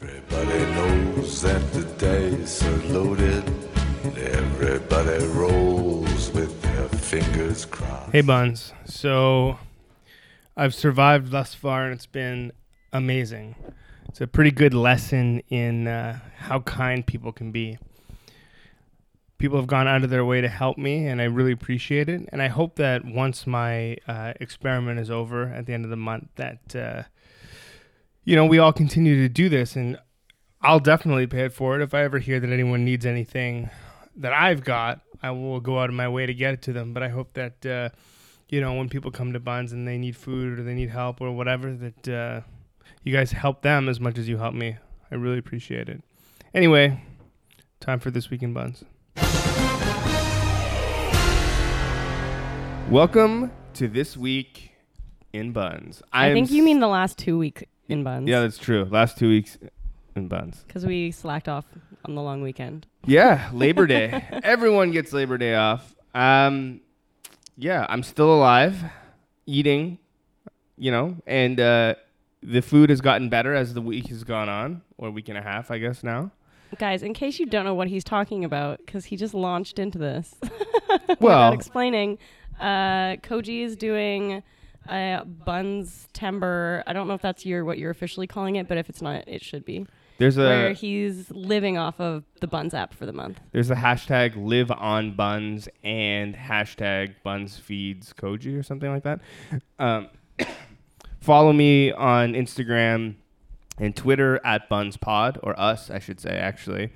Everybody knows that the dice are loaded. Everybody rolls with their fingers crossed. Hey, Buns. So I've survived thus far, and it's been amazing. It's a pretty good lesson in uh, how kind people can be. People have gone out of their way to help me, and I really appreciate it. And I hope that once my uh, experiment is over at the end of the month, that uh, you know we all continue to do this, and I'll definitely pay it forward if I ever hear that anyone needs anything that I've got. I will go out of my way to get it to them. But I hope that uh, you know when people come to Buns and they need food or they need help or whatever, that uh, you guys help them as much as you help me. I really appreciate it. Anyway, time for this week in Buns. Welcome to this week in Buns. I am think you mean the last two week in buns. Yeah, that's true. Last two weeks in Buns. because we slacked off on the long weekend. Yeah, Labor Day. Everyone gets Labor Day off. Um, yeah, I'm still alive, eating, you know, and uh, the food has gotten better as the week has gone on, or week and a half, I guess now. Guys, in case you don't know what he's talking about, because he just launched into this Well- without explaining, uh, Koji is doing uh, buns timber. I don't know if that's your what you're officially calling it, but if it's not, it should be. There's a where he's living off of the Buns app for the month. there's a hashtag live on buns and hashtag buns feeds koji or something like that. Um, follow me on Instagram and Twitter at Buns Pod or us, I should say actually.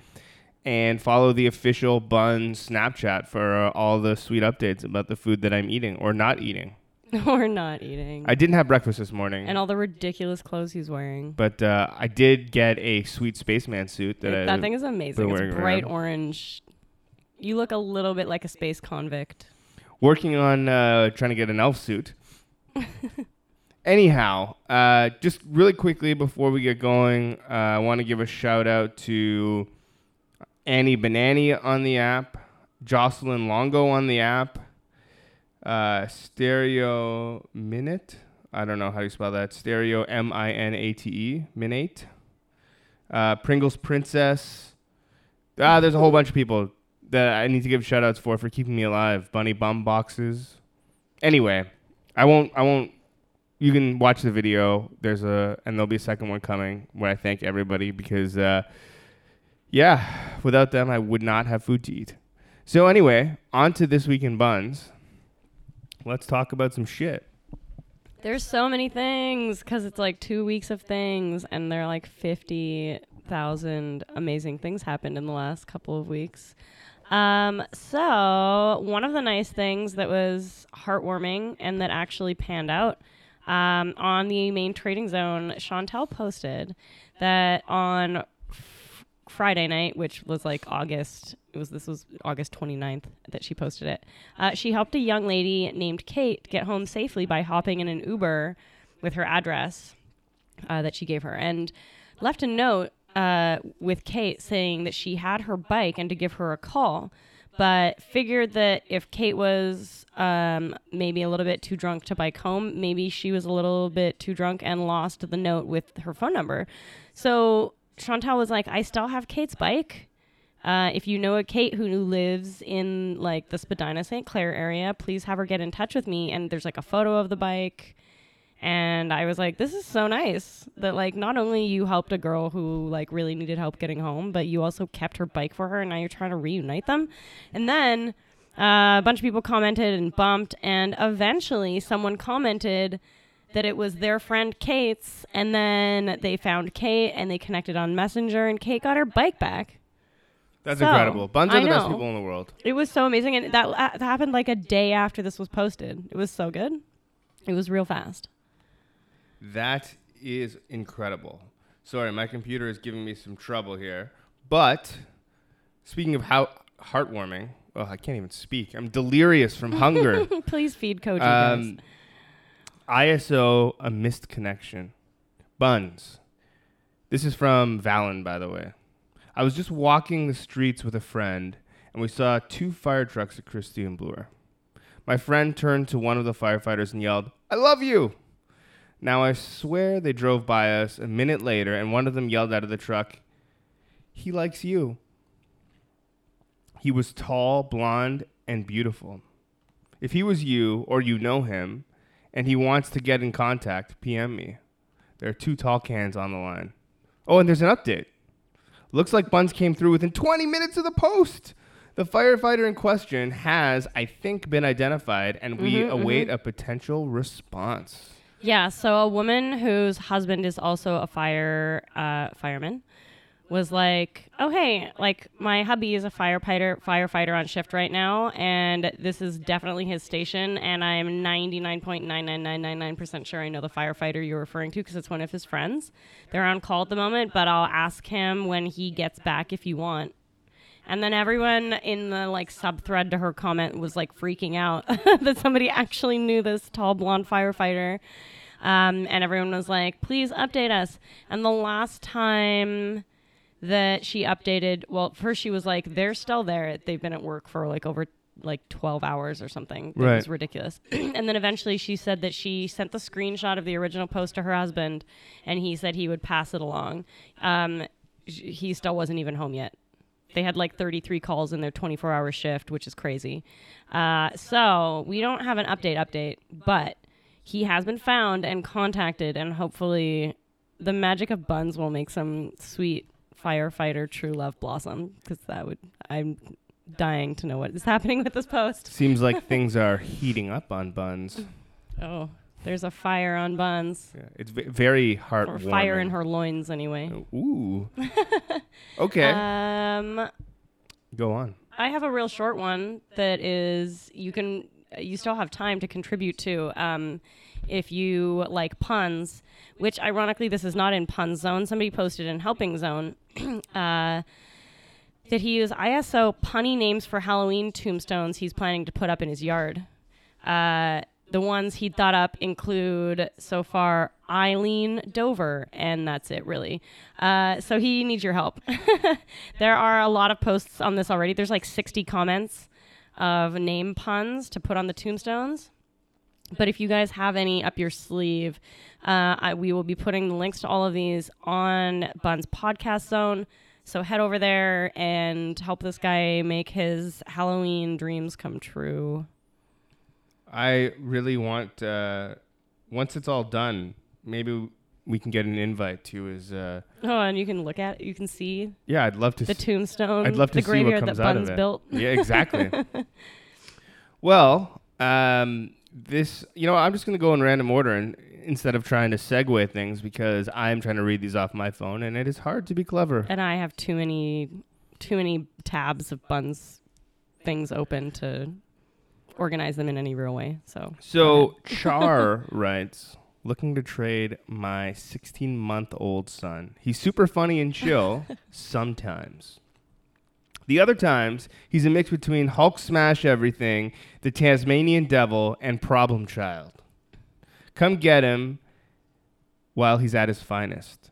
and follow the official Bun Snapchat for uh, all the sweet updates about the food that I'm eating or not eating. or not eating. I didn't have breakfast this morning, and all the ridiculous clothes he's wearing. but uh, I did get a sweet spaceman suit that, I, that thing is amazing. It's wearing bright around. orange. You look a little bit like a space convict. working on uh, trying to get an elf suit. Anyhow, uh, just really quickly before we get going, uh, I want to give a shout out to Annie Banani on the app, Jocelyn Longo on the app, uh, Stereo Minute. I don't know how you spell that. Stereo M I N A T E Minate. Uh, Pringles Princess. Ah, there's a whole bunch of people that I need to give shout outs for for keeping me alive. Bunny bum boxes. Anyway, I won't I won't you can watch the video. There's a and there'll be a second one coming where I thank everybody because uh yeah, without them I would not have food to eat. So anyway, on to this week in buns. Let's talk about some shit. There's so many things because it's like two weeks of things, and there are like 50,000 amazing things happened in the last couple of weeks. Um, so, one of the nice things that was heartwarming and that actually panned out um, on the main trading zone, Chantel posted that on f- Friday night, which was like August, it was this was August 29th that she posted it. Uh, she helped a young lady named Kate get home safely by hopping in an Uber with her address uh, that she gave her and left a note uh, with Kate saying that she had her bike and to give her a call, but figured that if Kate was um, maybe a little bit too drunk to bike home, maybe she was a little bit too drunk and lost the note with her phone number. So Chantal was like, I still have Kate's bike. Uh, if you know a Kate who lives in like the Spadina St. Clair area, please have her get in touch with me. And there's like a photo of the bike. And I was like, this is so nice that like not only you helped a girl who like really needed help getting home, but you also kept her bike for her and now you're trying to reunite them. And then uh, a bunch of people commented and bumped and eventually someone commented that it was their friend Kate's and then they found Kate and they connected on Messenger and Kate got her bike back. That's So, incredible. Buns are the best people in the world. It was so amazing and that, that happened like a day after this was posted. It was so good. It was real fast. That is incredible. Sorry, my computer is giving me some trouble here. But speaking of how heartwarming, oh, I can't even speak. I'm delirious from hunger. Please feed Koji, um, ISO a missed connection. Buns. This is from Valen, by the way. I was just walking the streets with a friend, and we saw two fire trucks at Christie and Bloor. My friend turned to one of the firefighters and yelled, I love you! Now I swear they drove by us a minute later, and one of them yelled out of the truck, He likes you. He was tall, blonde, and beautiful. If he was you, or you know him, and he wants to get in contact, PM me. There are two tall cans on the line. Oh, and there's an update. Looks like Buns came through within 20 minutes of the post. The firefighter in question has, I think, been identified, and we Mhm, await a potential response. Yeah, so a woman whose husband is also a fire uh, fireman was like, "Oh hey, like my hubby is a firefighter firefighter on shift right now, and this is definitely his station, and I'm 99.99999% sure I know the firefighter you're referring to because it's one of his friends. They're on call at the moment, but I'll ask him when he gets back if you want." And then everyone in the like sub thread to her comment was like freaking out that somebody actually knew this tall blonde firefighter. Um, and everyone was like, please update us. And the last time that she updated, well, first she was like, they're still there. They've been at work for like over like 12 hours or something. It Right. was ridiculous. and then eventually she said that she sent the screenshot of the original post to her husband and he said he would pass it along. Um, he still wasn't even home yet. They had like 33 calls in their 24 hour shift, which is crazy. Uh, so we don't have an update update, but he has been found and contacted, and hopefully the magic of buns will make some sweet firefighter true love blossom because that would, I'm dying to know what is happening with this post. Seems like things are heating up on Buns. Oh, there's a fire on buns. Yeah, it's v- very Or fire in her loins, anyway. Ooh. okay, Um, go on. I have a real short one that is you can you still have time to contribute to um, if you like puns. Which ironically, this is not in pun zone. Somebody posted in helping zone uh, that he used ISO punny names for Halloween tombstones he's planning to put up in his yard. Uh, the ones he thought up include so far Eileen Dover, and that's it really. Uh, so he needs your help. there are a lot of posts on this already. There's like 60 comments of name puns to put on the tombstones. But if you guys have any up your sleeve, uh, I, we will be putting the links to all of these on Bun's podcast zone. So head over there and help this guy make his Halloween dreams come true. I really want uh, once it's all done, maybe we can get an invite to his. Uh, Oh, and you can look at it. You can see yeah, I'd love to. the s- tombstone. I'd love to the see what graveyard comes that out of Buns it. built. yeah, exactly. well, um, this you know I'm just gonna go in random order and instead of trying to segue things because I'm trying to read these off my phone and it is hard to be clever. And I have too many, too many tabs of Buns things open to organize them in any real way. So So Char writes, looking to trade my 16 month old son. He's super funny and chill sometimes. The other times, he's a mix between Hulk Smash Everything, the Tasmanian Devil, and Problem Child. Come get him while he's at his finest.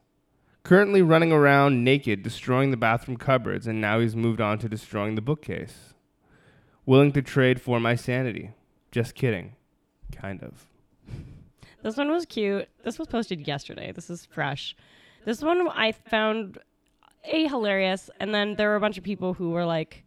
Currently running around naked, destroying the bathroom cupboards, and now he's moved on to destroying the bookcase. Willing to trade for my sanity. Just kidding. Kind of. This one was cute. This was posted yesterday. This is fresh. This one I found a hilarious, and then there were a bunch of people who were like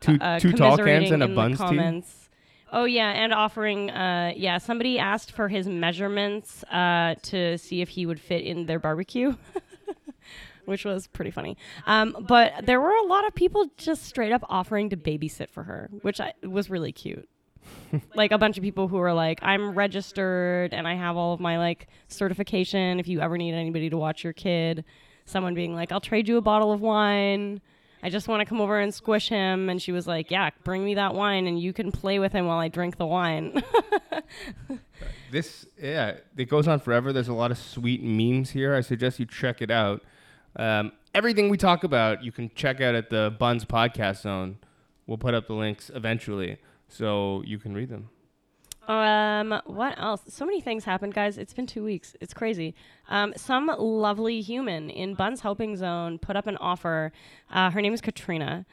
Two, uh, two tall cans and a buns tea. comments. Oh yeah, and offering. Uh, yeah, somebody asked for his measurements uh, to see if he would fit in their barbecue. Which was pretty funny, um, but there were a lot of people just straight up offering to babysit for her, which I, was really cute. like a bunch of people who were like, "I'm registered and I have all of my like certification. If you ever need anybody to watch your kid," someone being like, "I'll trade you a bottle of wine." I just want to come over and squish him. And she was like, Yeah, bring me that wine and you can play with him while I drink the wine. This, yeah, it goes on forever. There's a lot of sweet memes here. I suggest you check it out. Um, everything we talk about, you can check out at the Buns Podcast Zone. We'll put up the links eventually so you can read them. Um, what else? So many things happened, guys. It's been two weeks. It's crazy. Um, some lovely human in Bun's Helping Zone put up an offer. Uh, her name is Katrina.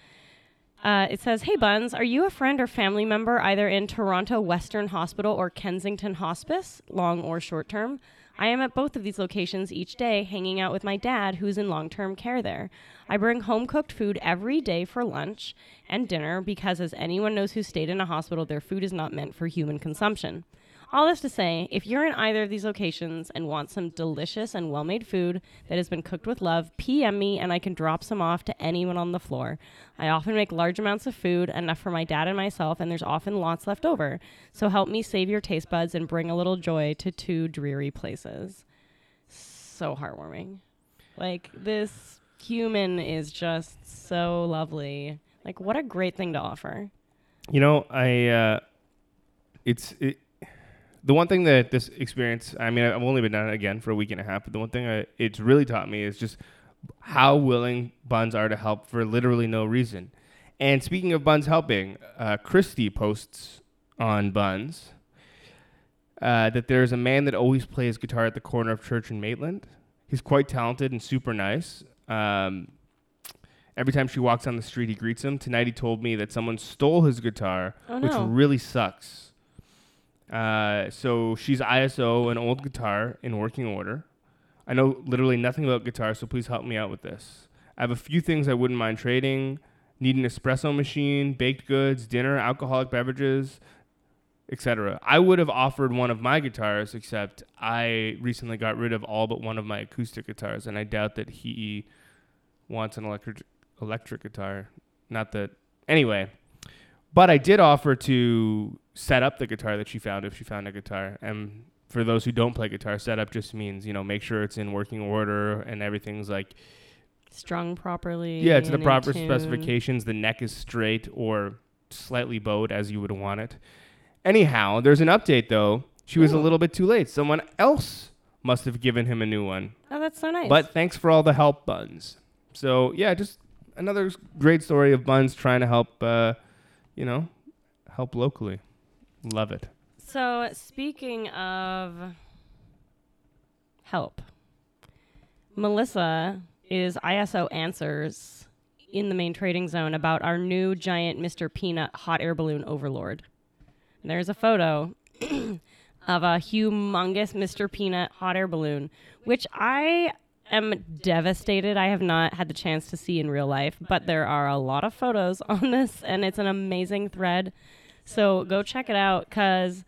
Uh, it says, Hey Buns, are you a friend or family member either in Toronto Western Hospital or Kensington Hospice, long or short term? I am at both of these locations each day hanging out with my dad, who's in long term care there. I bring home cooked food every day for lunch and dinner because, as anyone knows who stayed in a hospital, their food is not meant for human consumption. All this to say, if you're in either of these locations and want some delicious and well made food that has been cooked with love, PM me and I can drop some off to anyone on the floor. I often make large amounts of food, enough for my dad and myself, and there's often lots left over. So help me save your taste buds and bring a little joy to two dreary places. So heartwarming. Like, this human is just so lovely. Like, what a great thing to offer. You know, I uh, it's it, the one thing that this experience. I mean, I've only been down it again for a week and a half, but the one thing I, it's really taught me is just how willing buns are to help for literally no reason. And speaking of buns helping, uh, Christy posts on buns uh, that there's a man that always plays guitar at the corner of Church and Maitland. He's quite talented and super nice. Um, every time she walks down the street, he greets him. Tonight, he told me that someone stole his guitar, Oh, which no. really sucks. Uh, so she's ISO, an old guitar in working order. I know literally nothing about guitar, so please help me out with this. I have a few things I wouldn't mind trading. Need an espresso machine, baked goods, dinner, alcoholic beverages, etc. I would have offered one of my guitars, except I recently got rid of all but one of my acoustic guitars, and I doubt that he wants an electric electric guitar. Not that anyway. But I did offer to set up the guitar that she found if she found a guitar. And for those who don't play guitar, setup just means, you know, make sure it's in working order and everything's like Strung properly. yeah, to the proper specifications. The neck is straight or slightly bowed as you would want it. Anyhow, there's an update though. She was a little bit too late. Someone else must have given him a new one. Oh, that's so nice. But thanks for all the help, Buns. So yeah, just another great story of Buns trying to help, uh, you know, help locally. Love it. So, speaking of help, Melissa is ISO Answers in the main trading zone about our new giant Mr. Peanut hot air balloon overlord. And there's a photo of a humongous Mr. Peanut hot air balloon, which I am devastated. I have not had the chance to see in real life, but there are a lot of photos on this, and it's an amazing thread. So go check it out because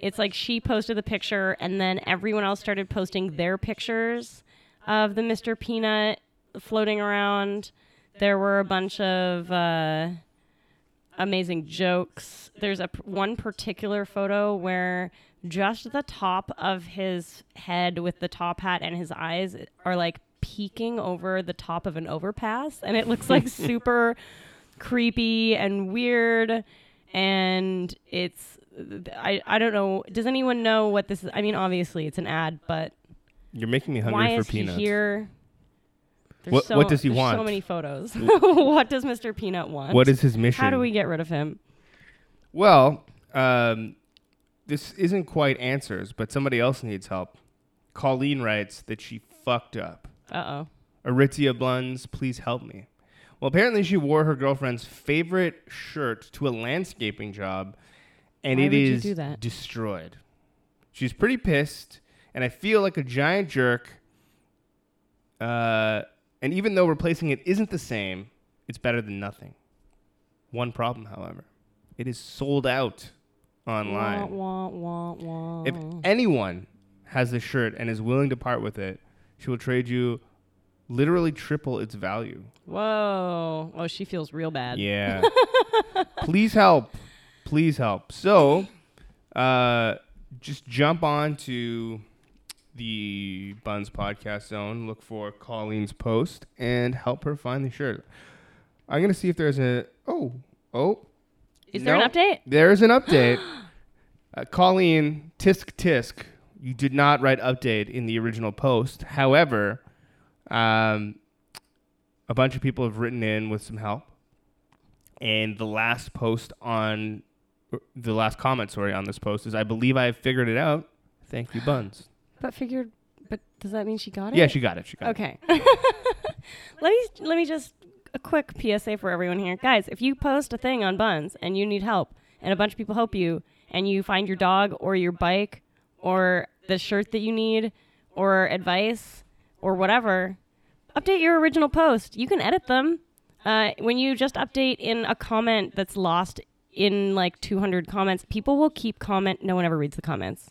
it's like she posted the picture, and then everyone else started posting their pictures of the Mr. Peanut floating around. There were a bunch of uh, amazing jokes. There's a p- one particular photo where just the top of his head with the top hat and his eyes are like peeking over the top of an overpass, and it looks like super creepy and weird. And it's I I don't know. Does anyone know what this is? I mean, obviously it's an ad, but You're making me hungry why for is peanuts. he here? There's What- so, what does he there's So many photos. what does Mr. Peanut want? What is his mission? How do we get rid of him? Well, um, this isn't quite answers, but somebody else needs help. Colleen writes that she fucked up. Uh oh. Aritzia Bluns, please help me. Well, apparently she wore her girlfriend's favorite shirt to a landscaping job, and Why it is destroyed. She's pretty pissed, and I feel like a giant jerk. Uh, and even though replacing it isn't the same, it's better than nothing. One problem, however, it is sold out online. Wah, wah, wah. If anyone has this shirt and is willing to part with it, she will trade you literally triple its value. Whoa. Oh, she feels real bad. Yeah. Please help. Please help. So, uh, just jump on to the Buns Podcast Zone, look for Colleen's post, and help her find the shirt. I'm going to see if there's a. Oh, oh. Is there an update? There's an update. uh, Colleen, tisk tisk, you did not write update in the original post. However, um, a bunch of people have written in with some help. And the last post on er, the last comment, sorry, on this post is I believe I have figured it out. Thank you, Buns. But figured. But does that mean she got it? Yeah, she got it. She got it. Okay. let me let me just a quick PSA for everyone here, guys. If you post a thing on Buns and you need help, and a bunch of people help you, and you find your dog or your bike or the shirt that you need, or advice or whatever, update your original post. You can edit them. Uh, when you just update in a comment that's lost in like 200 comments, people will keep comment. No one ever reads the comments.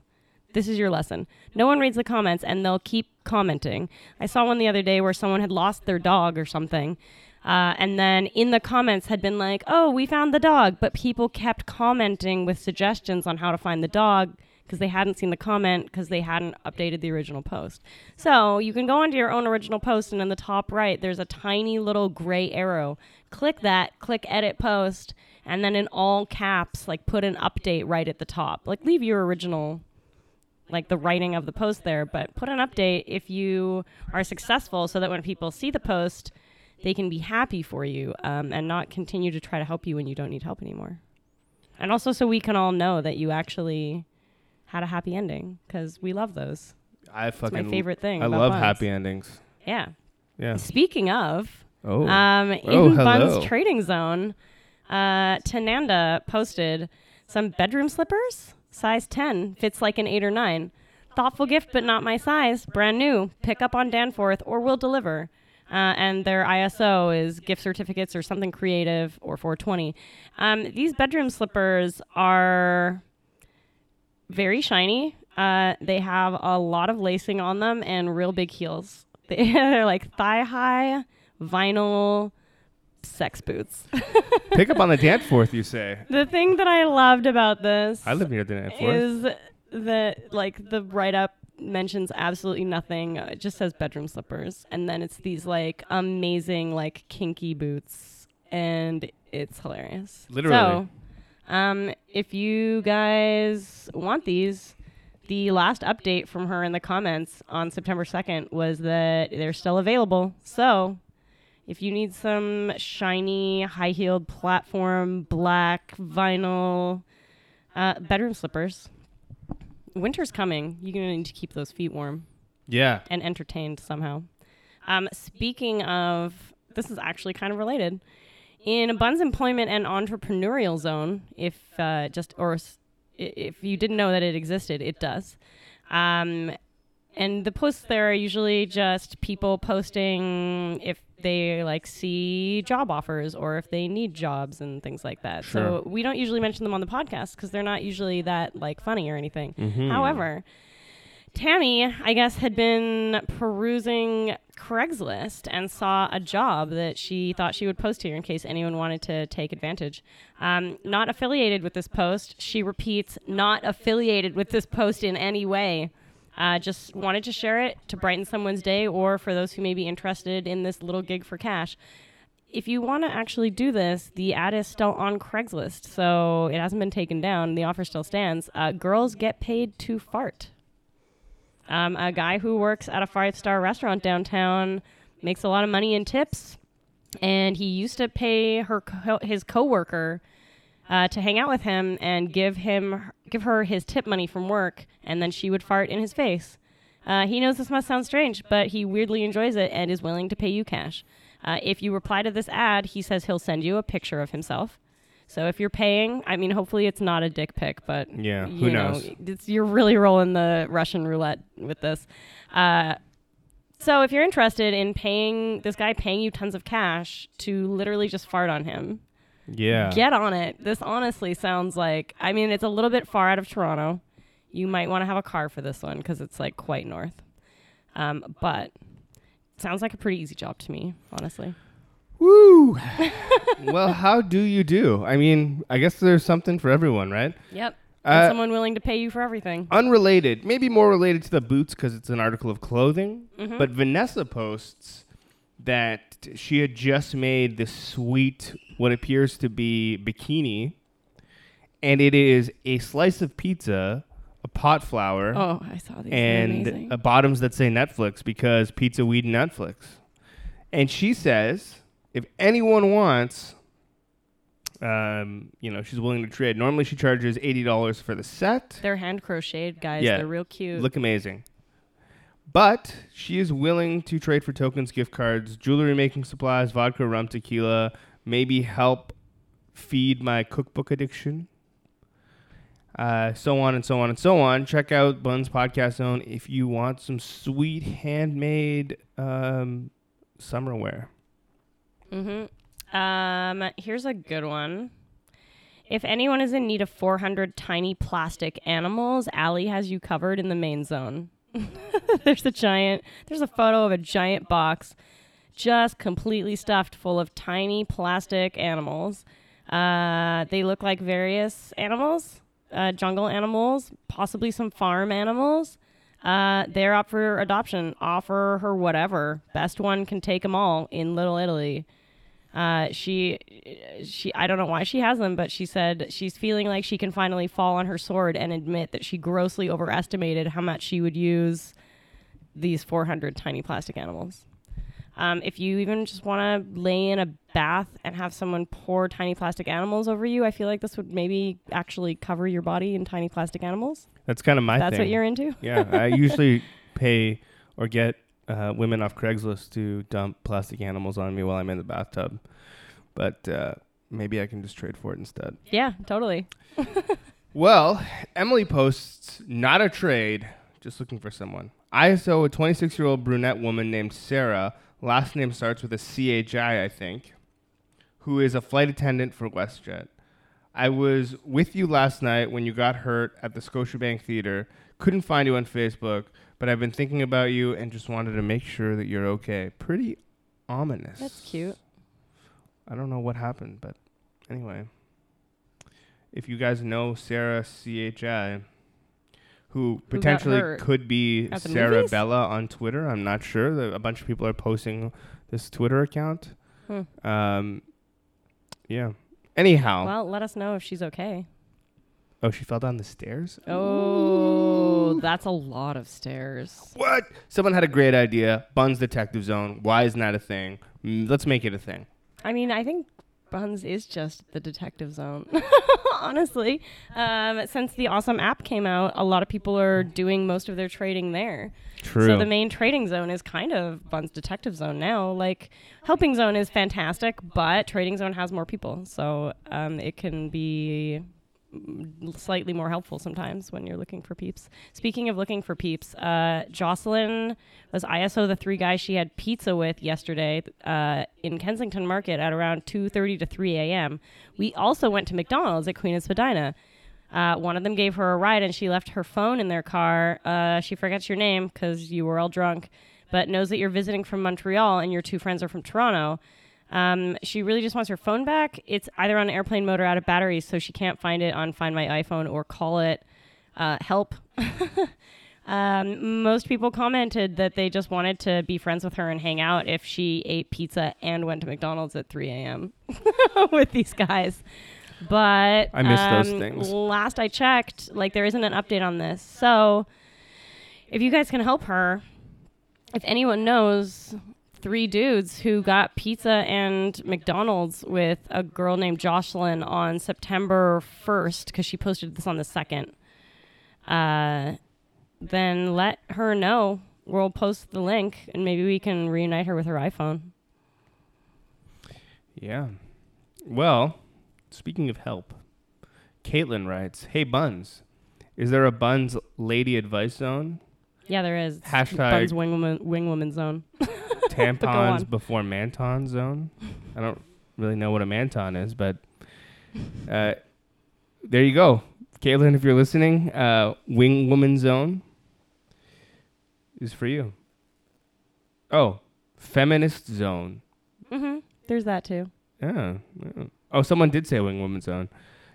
This is your lesson. No one reads the comments and they'll keep commenting. I saw one the other day where someone had lost their dog or something. Uh, and then in the comments had been like, oh, we found the dog. But people kept commenting with suggestions on how to find the dog because they hadn't seen the comment because they hadn't updated the original post. So you can go onto your own original post, and in the top right, there's a tiny little gray arrow. Click that, click edit post, and then in all caps, like put an update right at the top. Like leave your original like the writing of the post there, but put an update if you are successful so that when people see the post, they can be happy for you um, and not continue to try to help you when you don't need help anymore. And also so we can all know that you actually had a happy ending because we love those. I It's fucking my favorite thing. I about love happy endings. Yeah. Yeah. Speaking of, Oh. um, in Oh. Bun's trading zone, uh, Tananda posted some bedroom slippers, size 10, fits like an 8 or 9. Thoughtful gift, but not my size. Brand new. Pick up on Danforth or we'll deliver. Uh, and their ISO is gift certificates or something creative or 420. Um, these bedroom slippers are very shiny. Uh, they have a lot of lacing on them and real big heels. They're like thigh high vinyl sex boots. Pick up on the Danforth, you say. the thing that I loved about this I live near the Danforth. is that like the write up mentions absolutely nothing. Uh, It just says bedroom slippers, and then it's these like amazing like kinky boots, and it's hilarious. Literally. So, um, if you guys want these. The last update from her in the comments on September 2nd was that they're still available. So, if you need some shiny, high heeled platform, black vinyl uh, bedroom slippers, winter's coming. You're going to need to keep those feet warm yeah. and entertained somehow. Um, speaking of, this is actually kind of related. In a Bun's employment and entrepreneurial zone, if uh, just or if you didn't know that it existed, it does. Um, and the posts there are usually just people posting if they like see job offers or if they need jobs and things like that. Sure. So we don't usually mention them on the podcast because they're not usually that like funny or anything. Mhm. However, Tammy, I guess, had been perusing Craigslist and saw a job that she thought she would post here in case anyone wanted to take advantage. Um, not affiliated with this post. She repeats, not affiliated with this post in any way. Uh, just wanted to share it to brighten someone's day or for those who may be interested in this little gig for cash. If you want to actually do this, the ad is still on Craigslist, so it hasn't been taken down. The offer still stands. Uh, girls get paid to fart. Um, a guy who works at a five star restaurant downtown makes a lot of money in tips, and he used to pay her co- his coworker uh, to hang out with him and give him give her his tip money from work, and then she would fart in his face. Uh, he knows this must sound strange, but he weirdly enjoys it and is willing to pay you cash. Uh, if you reply to this ad, he says he'll send you a picture of himself. So if you're paying, I mean, hopefully it's not a dick pic, but Yeah, you who know, knows? It's, you're really rolling the Russian roulette with this. Uh, so if you're interested in paying this guy paying you tons of cash to literally just fart on him, Yeah. get on it. This honestly sounds like I mean it's a little bit far out of Toronto. You might want to have a car for this one because it's like quite north. Um, but sounds like a pretty easy job to me, honestly. Woo! well, how do you do? I mean, I guess there's something for everyone, right? Yep. Uh, someone willing to pay you for everything. Unrelated, maybe more related to the boots because it's an article of clothing. Mhm. But Vanessa posts that she had just made this sweet, what appears to be bikini, and it is a slice of pizza, a pot flower. Oh, I saw these. And uh, bottoms that say Netflix because pizza, weed, and Netflix. And she says, if anyone wants, um, you know, she's willing to trade. Normally, she charges eighty dollars for the set. They're hand crocheted guys. Yeah. They're real cute. Look amazing. But she is willing to trade for tokens, gift cards, jewelry making supplies, vodka, rum, tequila, maybe help feed my cookbook addiction. uh, so on and so on and so on. Check out Buns Podcast Zone if you want some sweet handmade um, summer wear. Mm-hmm. Um, here's a good one. If anyone is in need of 400 tiny plastic animals, Allie has you covered in the main zone. there's a giant, there's a photo of a giant box just completely stuffed full of tiny plastic animals. Uh, they look like various animals, uh, jungle animals, possibly some farm animals. Uh, they're up for adoption. Offer her whatever. Best one can take them all in Little Italy. Uh, she, she, I don't know why she has them, but she said she's feeling like she can finally fall on her sword and admit that she grossly overestimated how much she would use these 400 tiny plastic animals. Um, if you even just want to lay in a bath and have someone pour tiny plastic animals over you, I feel like this would maybe actually cover your body in tiny plastic animals. That's kind of my thing. That's thing. what you're into. yeah, I usually pay or get uh, women off Craigslist to dump plastic animals on me while I'm in the bathtub. But uh, maybe I can just trade for it instead. Yeah, totally. Well, Emily posts not a trade, just looking for someone. ISO a 26 year old brunette woman named Sarah, last name starts with a CHI, I think, who is a flight attendant for WestJet. I was with you last night when you got hurt at the Scotiabank Theater. Couldn't find you on Facebook, but I've been thinking about you and just wanted to make sure that you're okay. Pretty ominous. That's cute. I don't know what happened, but anyway. If you guys know Sarah CHI, who potentially could be Sarah? Bella on Twitter, I'm not sure. A bunch of people are posting this Twitter account. Hmm. Um, yeah. Anyhow, Well, let us know if she's okay. oh, she fell down the stairs. Oh, that's a lot of stairs. What? Someone had a great idea. Buns Detective Zone. Why isn't that a thing? Mm, let's make it a thing. I mean, I think Buns is just the detective zone. Honestly, um, since the awesome app came out, a lot of people are doing most of their trading there. True. So the main trading zone is kind of Bun's detective zone now. Like helping zone is fantastic, but trading zone has more people, so um, it can be slightly more helpful sometimes when you're looking for peeps. Speaking of looking for peeps, uh, Jocelyn was ISO the three guys she had pizza with yesterday uh, in Kensington Market at around 2:30 to 3 a.m. We also went to McDonald's at Queen and Spadina. Uh, one of them gave her a ride and she left her phone in their car. Uh, she forgets your name because you were all drunk, but knows that you're visiting from Montreal and your two friends are from Toronto. Um, she really just wants her phone back. It's either on airplane mode or out of batteries, so she can't find it on Find My iPhone or call it uh, help. um, most people commented that they just wanted to be friends with her and hang out if she ate pizza and went to McDonald's at 3 a.m. with these guys. But I miss those um, things. Last I checked, like there isn't an update on this. So if you guys can help her, if anyone knows three dudes who got pizza and McDonald's with a girl named Jocelyn on September 1st, because she posted this on the 2nd, uh, then let her know. We'll post the link and maybe we can reunite her with her iPhone. Yeah. Well, speaking of help, Caitlin writes, "Hey Buns, is there a Buns lady advice zone? Yeah, there is. Hashtag- Buns wing woman, wing woman zone. Tampons before Manton zone? I don't really know what a Manton is, but uh, there you go, Caitlin. If you're listening, uh, wing woman zone is for you. Oh, feminist zone. hmm There's that too. Yeah. Oh, someone did say wing woman zone.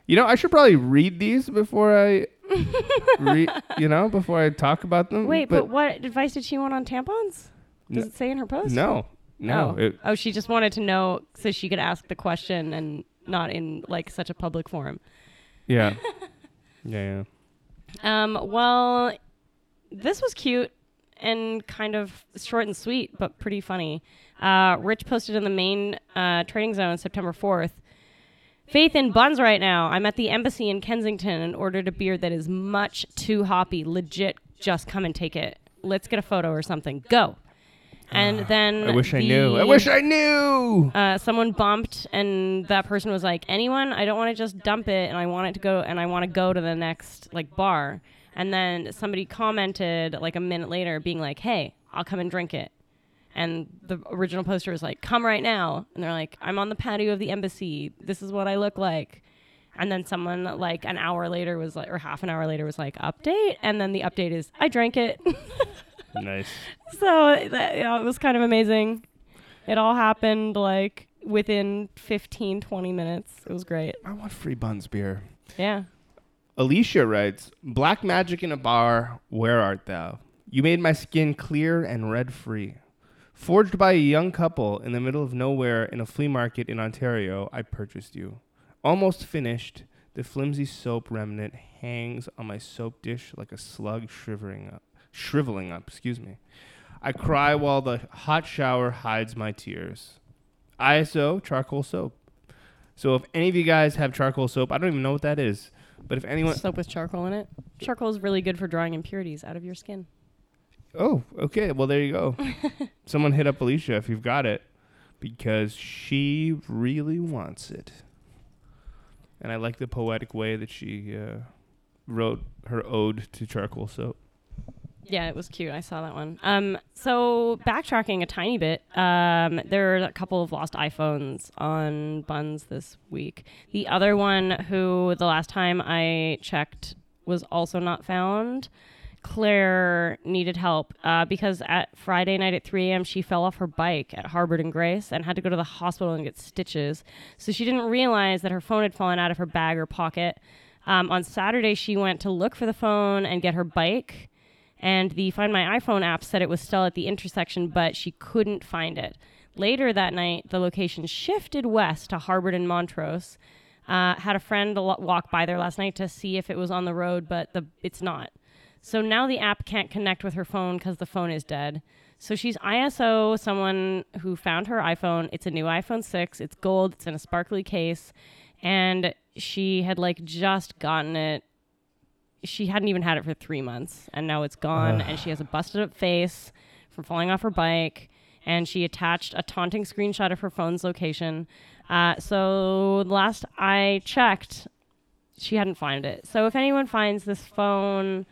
You know, I should probably read these before I, re- you know, before I talk about them. Wait, but, what advice did she want on tampons? Does it say in her post? no, no. Oh. It, oh, she just wanted to know so she could ask the question and not in like such a public forum. yeah, yeah, yeah. Um, well, this was cute and kind of short and sweet, but pretty funny. Uh, Rich posted in the main uh, trading zone September 4th. Faith in buns right now. I'm at the embassy in Kensington and ordered a beer that is much too hoppy. Legit, just come and take it. Let's get a photo or something. Go. And then I wish I knew. I wish I knew. uh, someone bumped and that person was like anyone? I don't want to just dump it and i want it to go and i want to go to the next like bar. And then somebody commented like a minute later being like hey i'll come and drink it. And the original poster was like come right now. And they're like i'm on the patio of the embassy. This is what i look like. And then someone like an hour later was like or half an hour later was like update? And then the update is i drank it nice. so that, you know, it was kind of amazing. It all happened like within 15, 20 minutes. It was great. I want free buns beer. Yeah. Alicia writes, Black magic in a bar, where art thou? You made my skin clear and red free. Forged by a young couple in the middle of nowhere in a flea market in Ontario, I purchased you. Almost finished, the flimsy soap remnant hangs on my soap dish like a slug shriveling up. Shriveling up, excuse me. I cry while the hot shower hides my tears. ISO charcoal soap. So if any of you guys have charcoal soap, I don't even know what that is. But if anyone, Soap with charcoal in it. Charcoal is really good for drawing impurities out of your skin. oh, okay, well there you go. Someone hit up Alicia if you've got it, because she really wants it. And I like the poetic way that she uh, wrote her ode to charcoal soap. Yeah, it was cute. I saw that one. Um, so backtracking a tiny bit, um, there are a couple of lost iPhones on Buns this week. The other one, who the last time I checked was also not found. Claire needed help uh, because at Friday night at 3 a.m. she fell off her bike at Harbord and Grace and had to go to the hospital and get stitches. So she didn't realize that her phone had fallen out of her bag or pocket. Um, on Saturday, she went to look for the phone and get her bike and the Find My iPhone app said it was still at the intersection, but she couldn't find it. Later that night, the location shifted west to Harbord and Montrose. Uh, had a friend walk by there last night to see if it was on the road, but the it's not. So now the app can't connect with her phone because the phone is dead. So she's ISO someone who found her iPhone. It's a new iPhone 6. It's gold. It's in a sparkly case. And she had like just gotten it she hadn't even had it for three months and now it's gone and she has a busted up face from falling off her bike and she attached a taunting screenshot of her phone's location. Uh, so last i checked she hadn't found it. So if anyone finds this phone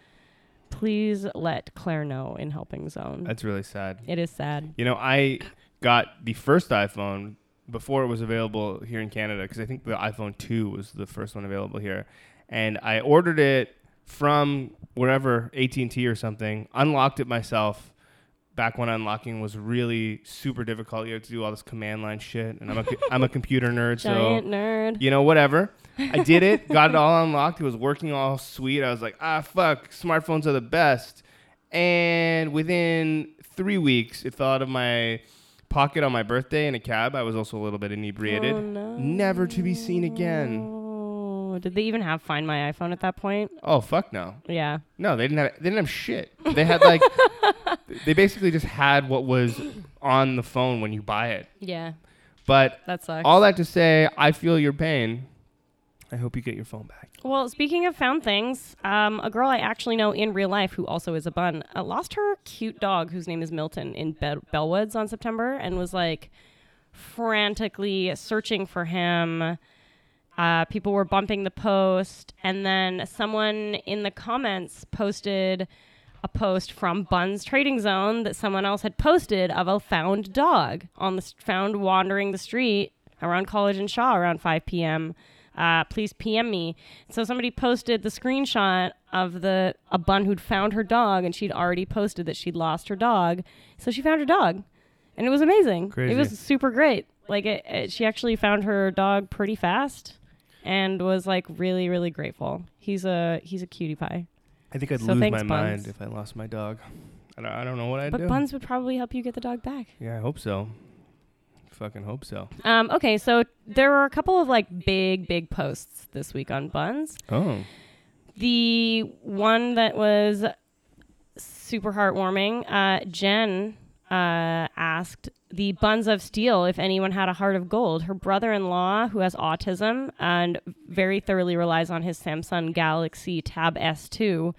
please let claire know in helping zone. That's really sad. it is sad. You know, I got the first iPhone before it was available here in Canada because I think the iPhone 2 was the first one available here. And I ordered it from wherever AT&T or something, unlocked it myself. Back when unlocking was really super difficult, you had to do all this command line shit, and I'm a I'm a computer nerd, giant so nerd you know whatever. I did it, got it all unlocked. It was working all sweet. I was like, ah, fuck, smartphones are the best. And within three weeks, it fell out of my pocket on my birthday in a cab. I was also a little bit inebriated. Oh, no. Never to be seen again. Did they even have find my iphone at that point Oh fuck no, yeah no, they didn't have they didn't have shit. They had like they basically just had what was on the phone when you buy it. yeah But that sucks all that to say, I feel your pain. I hope you get your phone back. Well, speaking of found things, um, a girl I actually know in real life who also is a bun uh, lost her cute dog whose name is Milton in Be- Bellwoods on September and was like frantically searching for him. Uh, people were bumping the post, and then someone in the comments posted a post from Buns Trading Zone that someone else had posted of a found dog on the st- found wandering the street around College and Shaw around 5 p.m. Uh, please PM me. So somebody posted the screenshot of the a bun who'd found her dog, and she'd already posted that she'd lost her dog. So she found her dog, and it was amazing. Crazy. It was super great. Like it, it, she actually found her dog pretty fast, and was like really really grateful. He's a he's a cutie pie. I think I'd So lose thanks, my Buns. mind if I lost my dog. I don't, I don't know what I'd But do. Buns would probably help you get the dog back. Yeah, I hope so. Fucking hope so. Um, okay, so there were a couple of like big, big posts this week on Buns. Oh. The one that was super heartwarming, uh, Jen uh, asked the Buns of Steel if anyone had a heart of gold. Her brother in law, who has autism and very thoroughly relies on his Samsung Galaxy Tab S2,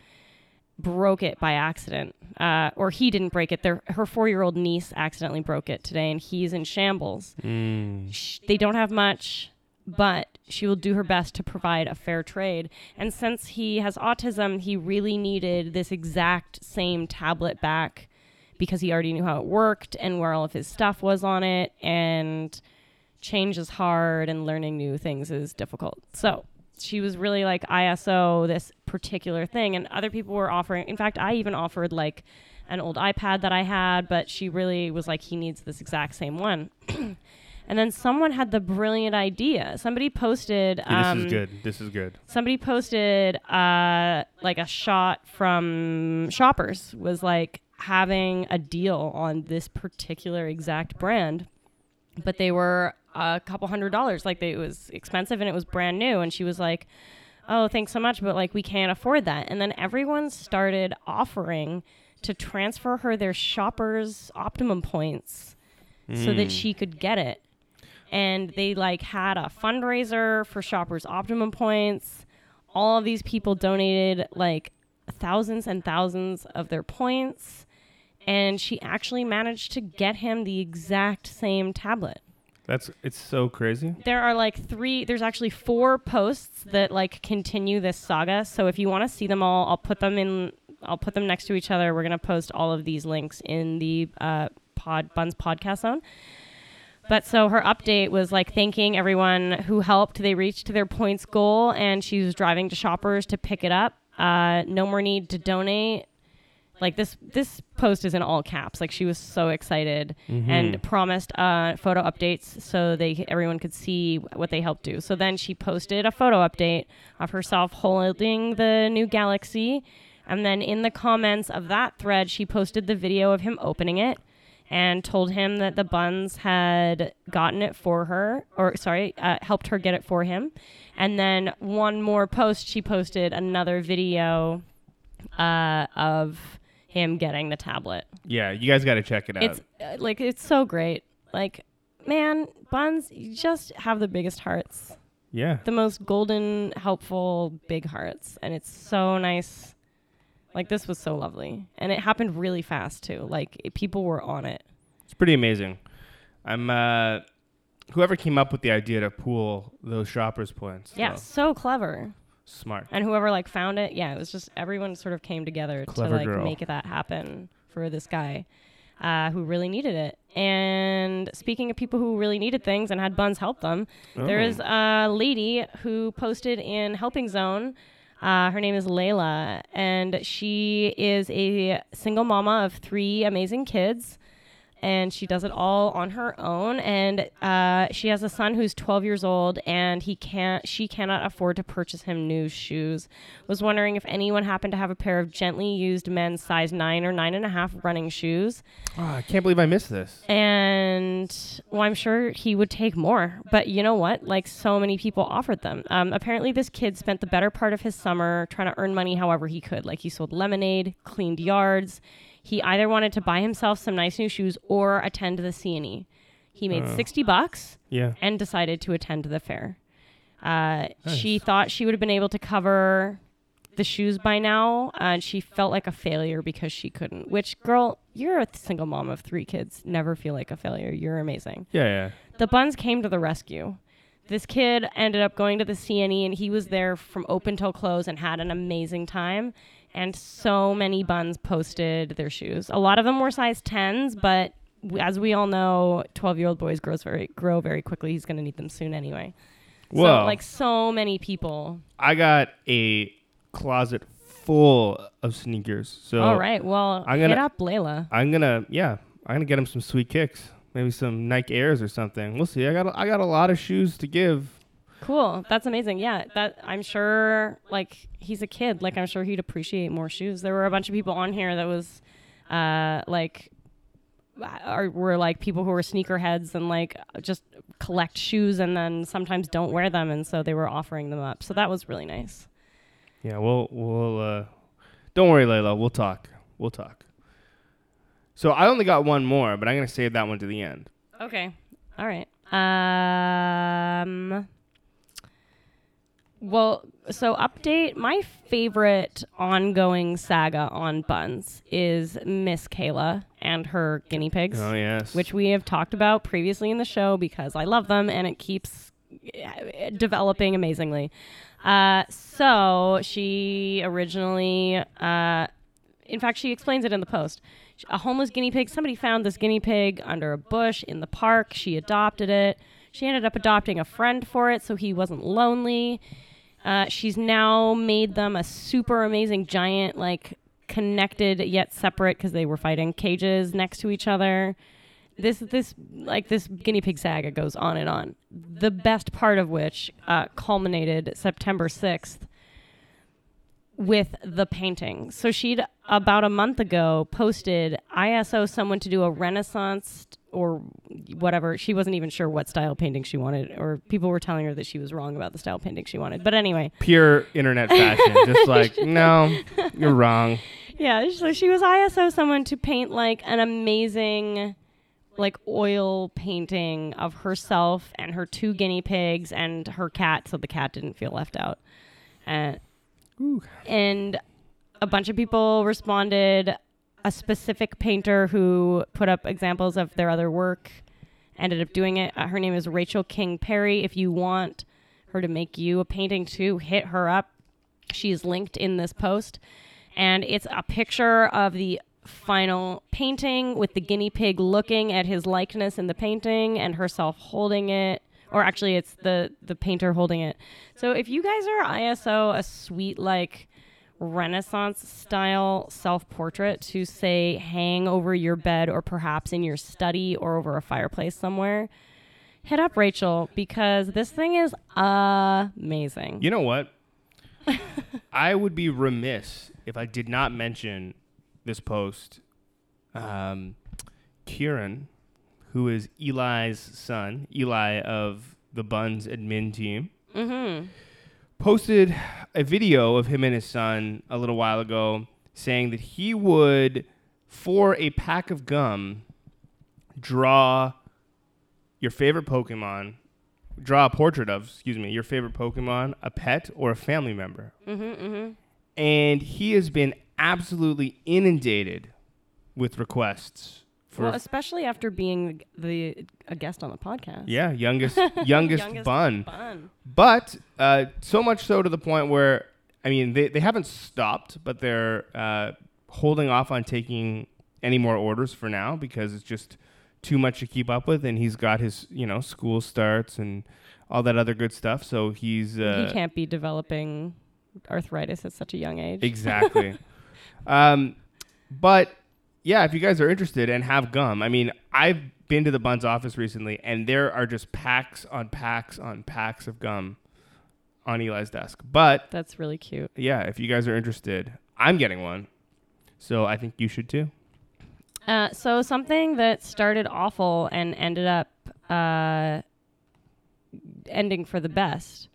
broke it by accident. Uh, or he didn't break it. Their, her four year old niece accidentally broke it today, and he's in shambles. Mm. Sh- they don't have much, but she will do her best to provide a fair trade. And since he has autism, he really needed this exact same tablet back because he already knew how it worked and where all of his stuff was on it. And change is hard, and learning new things is difficult. So she was really like ISO this particular thing, and other people were offering. In fact, I even offered like an old iPad that I had, but she really was like, he needs this exact same one. and then someone had the brilliant idea. Somebody posted. Yeah, um, this is good. This is good. Somebody posted uh, like a shot from Shoppers was like having a deal on this particular exact brand, but they were a couple hundred dollars. Like they, it was expensive and it was brand new. And she was like, "Oh, thanks so much, but like we can't afford that." And then everyone started offering to transfer her their Shoppers Optimum points so that Mm. she could get it. And they like had a fundraiser for Shoppers Optimum points. All of these people donated like thousands and thousands of their points. And she actually managed to get him the exact same tablet. That's it's so crazy. There are like three, there's actually four posts that like continue this saga. So if you want to see them all, I'll put them in, I'll put them next to each other. We're going to post all of these links in the uh, pod, Buns podcast zone. But so her update was like thanking everyone who helped. They reached their points goal and she was driving to shoppers to pick it up. Uh, no more need to donate. Like this, this post is in all caps. Like she was so excited and promised uh, photo updates so they everyone could see what they helped do. So then she posted a photo update of herself holding the new Galaxy, and then in the comments of that thread, she posted the video of him opening it and told him that the buns had gotten it for her, or sorry, uh, helped her get it for him. And then one more post, she posted another video uh, of him getting the tablet. Yeah, you guys got to check it out. It's uh, like it's so great. Like, man, buns, you just have the biggest hearts, yeah. the most golden, helpful, big hearts, and it's so nice. Like this was so lovely, and it happened really fast too. Like it, people were on it. It's pretty amazing. I'm uh whoever came up with the idea to pool those shoppers points. Yeah, though, so clever. Smart. And whoever like found it, yeah, it was just everyone sort of came together Clever to like girl. make that happen for this guy uh, who really needed it. And speaking of people who really needed things and had buns help them, there Oh. is a lady who posted in Helping Zone. Uh, her name is Layla, and she is a single mama of three amazing kids and she does it all on her own. And uh, she has a son who's 12 years old and he can't she cannot afford to purchase him new shoes. Was wondering if anyone happened to have a pair of gently used men's size 9 or 9.5 running shoes. Oh, I can't believe I missed this. and well i'm sure he would take more but you know what? Like so many people offered them. Um, apparently this kid spent the better part of his summer trying to earn money however he could. Like he sold lemonade cleaned yards he either wanted to buy himself some nice new shoes or attend the c&e he made 60 bucks Yeah. and decided to attend the fair. Uh, she thought she would have been able to cover the shoes by now uh, and she felt like a failure because she couldn't which girl you're a single mom of three kids. Never feel like a failure. You're amazing. Yeah, yeah. the buns came to the rescue. This kid ended up going to the cne and he was there from open till close and had an amazing time and so many buns posted their shoes a lot of them were size 10s but as we all know 12 year old boys grows very grow very quickly he's going to need them soon anyway Well, so like so many people I got a closet full of sneakers. So all right well I'm gonna- up layla I'm gonna yeah, I'm gonna get him some sweet kicks. Maybe some Nike Airs or something. We'll see. I got a, I got a lot of shoes to give. Cool. That's amazing. Yeah, that I'm sure like he's a kid. Like I'm sure he'd appreciate more shoes. There were a bunch of people on here that was uh like are were like people who were sneakerheads and like just collect shoes and then sometimes don't wear them and so they were offering them up. So that was really nice. Yeah, we'll we'll uh don't worry, Layla, we'll talk. We'll talk. So I only got one more, but I'm gonna save that one to the end. Okay. All right. Um Well, so update. My favorite ongoing saga on buns is Miss Kayla and her guinea pigs, Oh yes. which we have talked about previously in the show because I love them and it keeps eh, developing amazingly. Uh, so she originally, uh, in fact, she explains it in the post. A homeless guinea pig. Somebody found this guinea pig under a bush in the park. She adopted it. She ended up adopting a friend for it, so he wasn't lonely. Uh, she's now made them a super amazing giant, like connected yet separate because they were fighting cages next to each other. This this like this guinea pig saga goes on and on. The best part of which uh, culminated September sixth with the painting. So she'd about a month ago posted ISO someone to do a Renaissance or whatever. She wasn't even sure what style painting she wanted, or people were telling her that she was wrong about the style painting she wanted. But anyway, Pure internet fashion. Just like no, you're wrong. yeah. So she was ISO someone to paint like an amazing, like oil painting of herself and her two guinea pigs and her cat, so the cat didn't feel left out. Uh, and and a bunch of people responded. A specific painter who put up examples of their other work ended up doing it. Uh, her name is Rachel King Perry. If you want her to make you a painting too, hit her up. She's linked in this post. And it's a picture of the final painting with the guinea pig looking at his likeness in the painting and herself holding it. Or actually, it's the, the painter holding it. So if you guys are ISO, a sweet, like, Renaissance style self portrait to say hang over your bed or perhaps in your study or over a fireplace somewhere, hit up Rachel because this thing is amazing. You know what? I would be remiss if I did not mention this post. Um, Kieran, who is Eli's son, Eli of the Buns admin team, Mm-hmm. posted a video of him and his son a little while ago saying that he would, for a pack of gum, draw your favorite Pokemon, draw a portrait of, excuse me, your favorite Pokemon, a pet, or a family member. Mm-hmm, mm-hmm. And he has been absolutely inundated with requests Well, especially after being the, a guest on the podcast. yeah youngest youngest, Youngest bun. Fun. But uh, so much so to the point where, I mean, they, they haven't stopped, but they're uh, holding off on taking any more orders for now because it's just too much to keep up with. And he's got his, you know, school starts and all that other good stuff. So he's. Uh, he can't be developing arthritis at such a young age. Exactly. um, but yeah, if you guys are interested and have gum, I mean, I've been to the Buns office recently, and there are just packs on packs on packs of gum on Eli's desk. But That's really cute. yeah, if you guys are interested, I'm getting one, so I think you should too. Uh, so something that started awful and ended up uh, ending for the best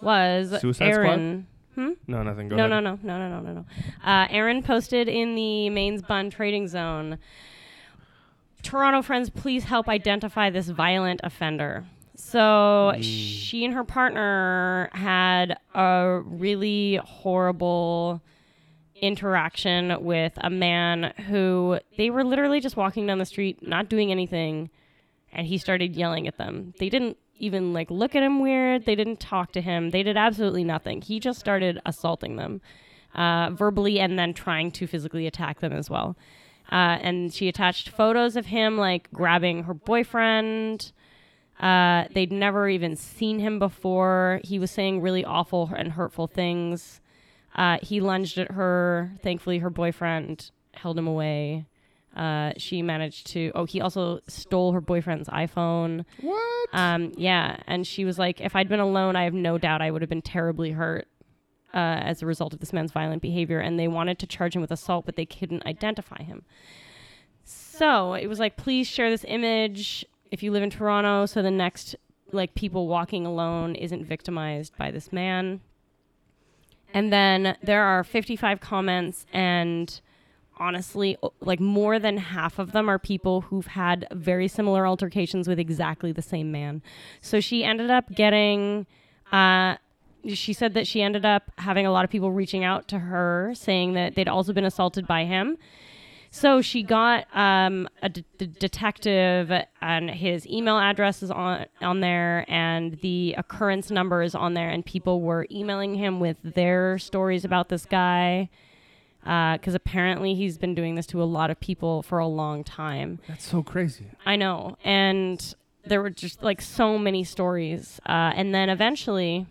was Suicide Squad? Hmm? No, nothing. Go no, ahead. no, no, no, no, no, no, no. Uh, Aaron posted in the Maine's Bun Trading Zone. Toronto friends, please help identify this violent offender. So she and her partner had a really horrible interaction with a man who they were literally just walking down the street, not doing anything, and he started yelling at them. They didn't even like look at him weird. They didn't talk to him. They did absolutely nothing. He just started assaulting them uh, verbally and then trying to physically attack them as well. Uh, and she attached photos of him like grabbing her boyfriend. Uh, they'd never even seen him before. He was saying really awful and hurtful things. Uh, he lunged at her. Thankfully, her boyfriend held him away. Uh, she managed to. Oh, he also stole her boyfriend's iPhone. What? Um, yeah, and she was like, if I'd been alone, I have no doubt I would have been terribly hurt uh, as a result of this man's violent behavior. And they wanted to charge him with assault, but they couldn't identify him. So it was like, please share this image if you live in Toronto, so the next like people walking alone isn't victimized by this man. And then there are 55 comments and honestly like more than half of them are people who've had very similar altercations with exactly the same man so she ended up getting uh she said that she ended up having a lot of people reaching out to her saying that they'd also been assaulted by him. So she got um, detective and his email address is on on there, and the occurrence number is on there, and people were emailing him with their stories about this guy because apparently he's been doing this to a lot of people for a long time. That's so crazy. I know. And there were just like so many stories. Uh, and then eventually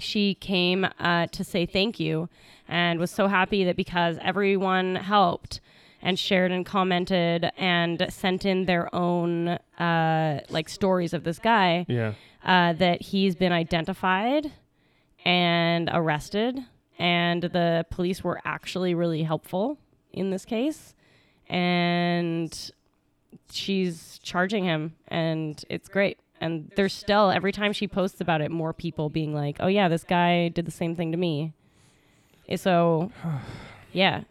she came uh, to say thank you and was so happy that because everyone helped and shared and commented and sent in their own uh, like stories of this guy Yeah. uh, that he's been identified and arrested, and the police were actually really helpful in this case, and she's charging him, and it's great. And there's still every time she posts about it, more people being like, "Oh yeah, this guy did the same thing to me." So, yeah,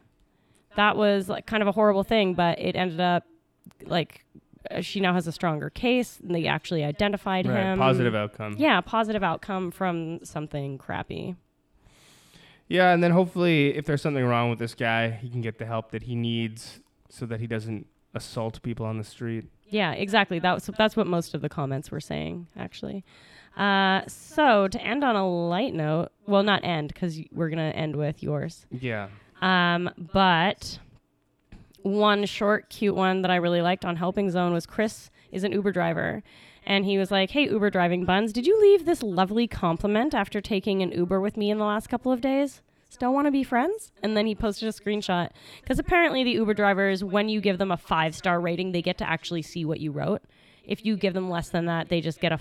that was like kind of a horrible thing, but it ended up like uh, she now has a stronger case, and they actually identified Right. him. Positive outcome. Yeah, positive outcome from something crappy. Yeah, and then hopefully, if there's something wrong with this guy, he can get the help that he needs so that he doesn't assault people on the street. Yeah, exactly. That was, that's what most of the comments were saying, actually. Uh, so to end on a light note, well, not end because we're gonna end with yours. Yeah. Um, but one short, cute one that I really liked on Helping Zone was Chris is an Uber driver. And he was like, Hey, Uber driving buns, did you leave this lovely compliment after taking an Uber with me in the last couple of days? Still want to be friends? And then he posted a screenshot. Because apparently, the Uber drivers, when you give them a five star rating, they get to actually see what you wrote. If you give them less than that, they just get a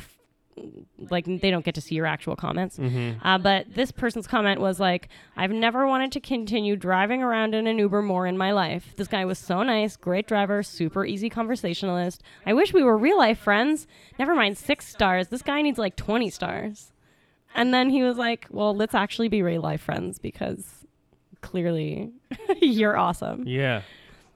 like they don't get to see your actual comments. Uh, but this person's comment was like, "I've never wanted to continue driving around in an Uber more in my life. This guy was so nice, great driver, super easy conversationalist. I wish we were real life friends. Never mind six stars. This guy needs like twenty stars." And then he was like, "Well, let's actually be real life friends because clearly you're awesome." Yeah.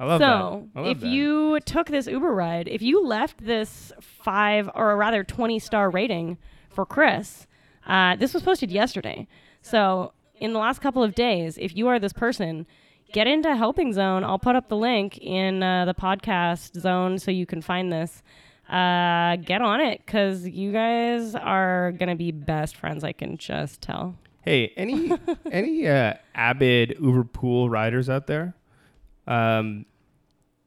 I love so, that. I love if that. you took this Uber ride, if you left this five or a rather 20 star rating for Chris, uh, this was posted yesterday. So, in the last couple of days, if you are this person, get into Helping Zone. I'll put up the link in uh, the podcast zone so you can find this. Uh, get on it because you guys are going to be best friends, I can just tell. Hey, any any uh, avid Uber pool riders out there? Um,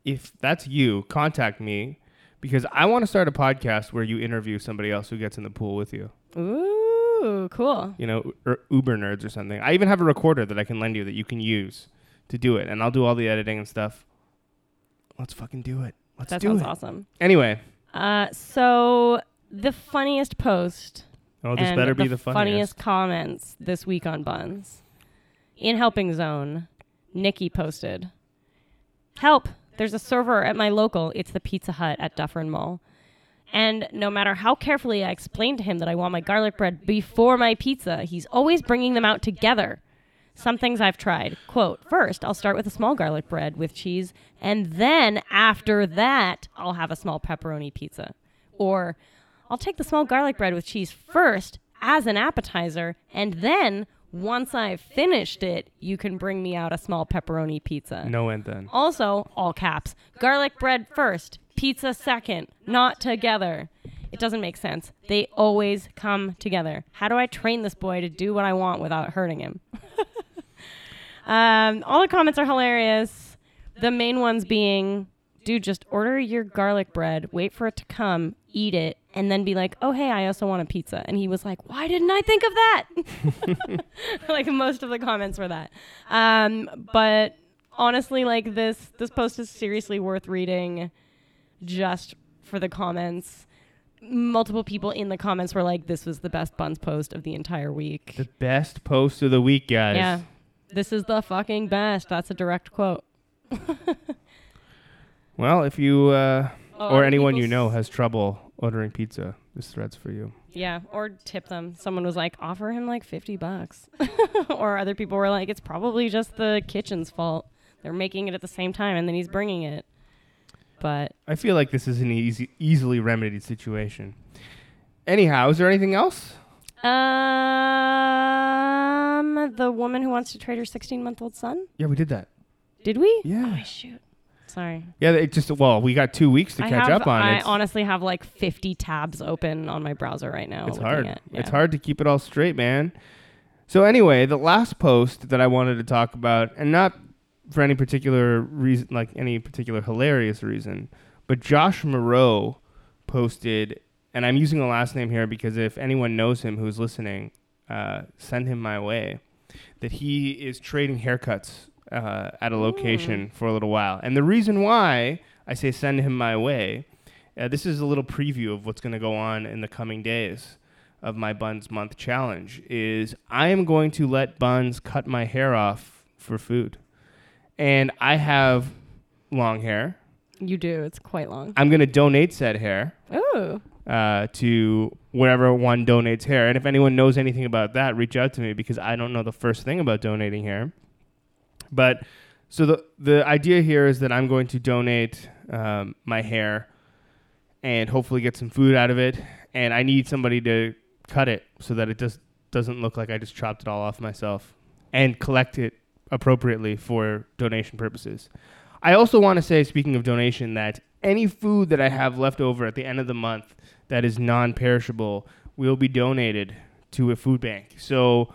if that's you, contact me because I want to start a podcast where you interview somebody else who gets in the pool with you. Ooh, cool. You know, or Uber nerds or something. I even have a recorder that I can lend you that you can use to do it, and I'll do all the editing and stuff. Let's fucking do it. Let's That do sounds it. awesome. Anyway, Uh, so the funniest post oh, this and better be the the funniest. comments this week on Buns. In Helping Zone, Nikki posted, "Help! There's a server at my local. It's the Pizza Hut at Dufferin Mall." And no matter how carefully I explain to him that I want my garlic bread before my pizza, he's always bringing them out together. Some things I've tried. Quote, first, I'll start with a small garlic bread with cheese, and then after that, I'll have a small pepperoni pizza. Or, I'll take the small garlic bread with cheese first as an appetizer, and then once I've finished it, you can bring me out a small pepperoni pizza. No end then. Also, all caps, garlic bread first, pizza second, not together. It doesn't make sense. They always come together. How do I train this boy to do what I want without hurting him? um, all the comments are hilarious. The main ones being, dude, just order your garlic bread, wait for it to come, eat it, and then be like, oh, hey, I also want a pizza. And he was like, why didn't I think of that? like most of the comments were that. Um, but honestly, like this, this post is seriously worth reading just for the comments. Multiple people in the comments were like, this was the best Buns post of the entire week. The best post of the week, guys. Yeah. This is the fucking best. That's a direct quote. Well, if you uh, Oh, or anyone you know has trouble ordering pizza, this thread's for you. Yeah, or tip them. Someone was like, offer him like 50 bucks. or other people were like, it's probably just the kitchen's fault. They're making it at the same time and then he's bringing it. But I feel like this is an easy, easily remedied situation. Anyhow, is there anything else? Um, the woman who wants to trade her 16 month old son. Yeah, we did that. Did we? Yeah. Oh, shoot. Sorry. Yeah, it just well, we got two weeks to I catch have, up on it. I it. honestly have like 50 tabs open on my browser right now. It's hard. at- It's hard to keep it all straight, man. So anyway, the last post that I wanted to talk about, and not for any particular reason, like any particular hilarious reason, but Josh Moreau posted, and I'm using the last name here because if anyone knows him who's listening, uh, send him my way. That he is trading haircuts uh, at a location for a little while, and the reason why I say send him my way, uh, this is a little preview of what's going to go on in the coming days of my Buns Month challenge is I am going to let Buns cut my hair off for food. And I have long hair. You do. It's quite long. I'm going to donate said hair Ooh. uh, to wherever one donates hair. And if anyone knows anything about that, reach out to me because I don't know the first thing about donating hair. But so the the idea here is that I'm going to donate um, my hair and hopefully get some food out of it. And I need somebody to cut it so that it just doesn't look like I just chopped it all off myself and collect it appropriately for donation purposes. I also want to say, speaking of donation, that any food that I have left over at the end of the month that is non perishable will be donated to a food bank. So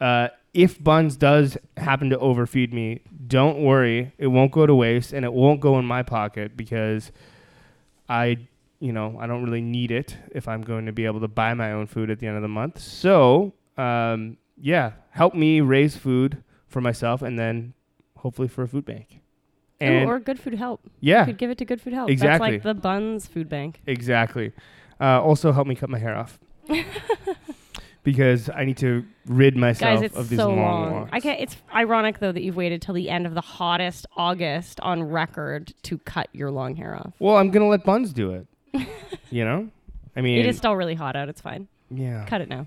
uh, if Buns does happen to overfeed me, don't worry. It won't go to waste and it won't go in my pocket because I, you know, I don't really need it if I'm going to be able to buy my own food at the end of the month. So, um, yeah, help me raise food for myself and then hopefully for a food bank. And or Good Food Help. yeah, You could give it to Good Food Help. Exactly. That's like the Buns Food Bank. Exactly. Uh, also, help me cut my hair off because I need to rid myself Guys, it's of these so long, long. locks. I can't. It's ironic though that you've waited till the end of the hottest August on record to cut your long hair off. Well, I'm gonna let Buns do it. you know, I mean, it is still really hot out. It's fine. yeah, Cut it now.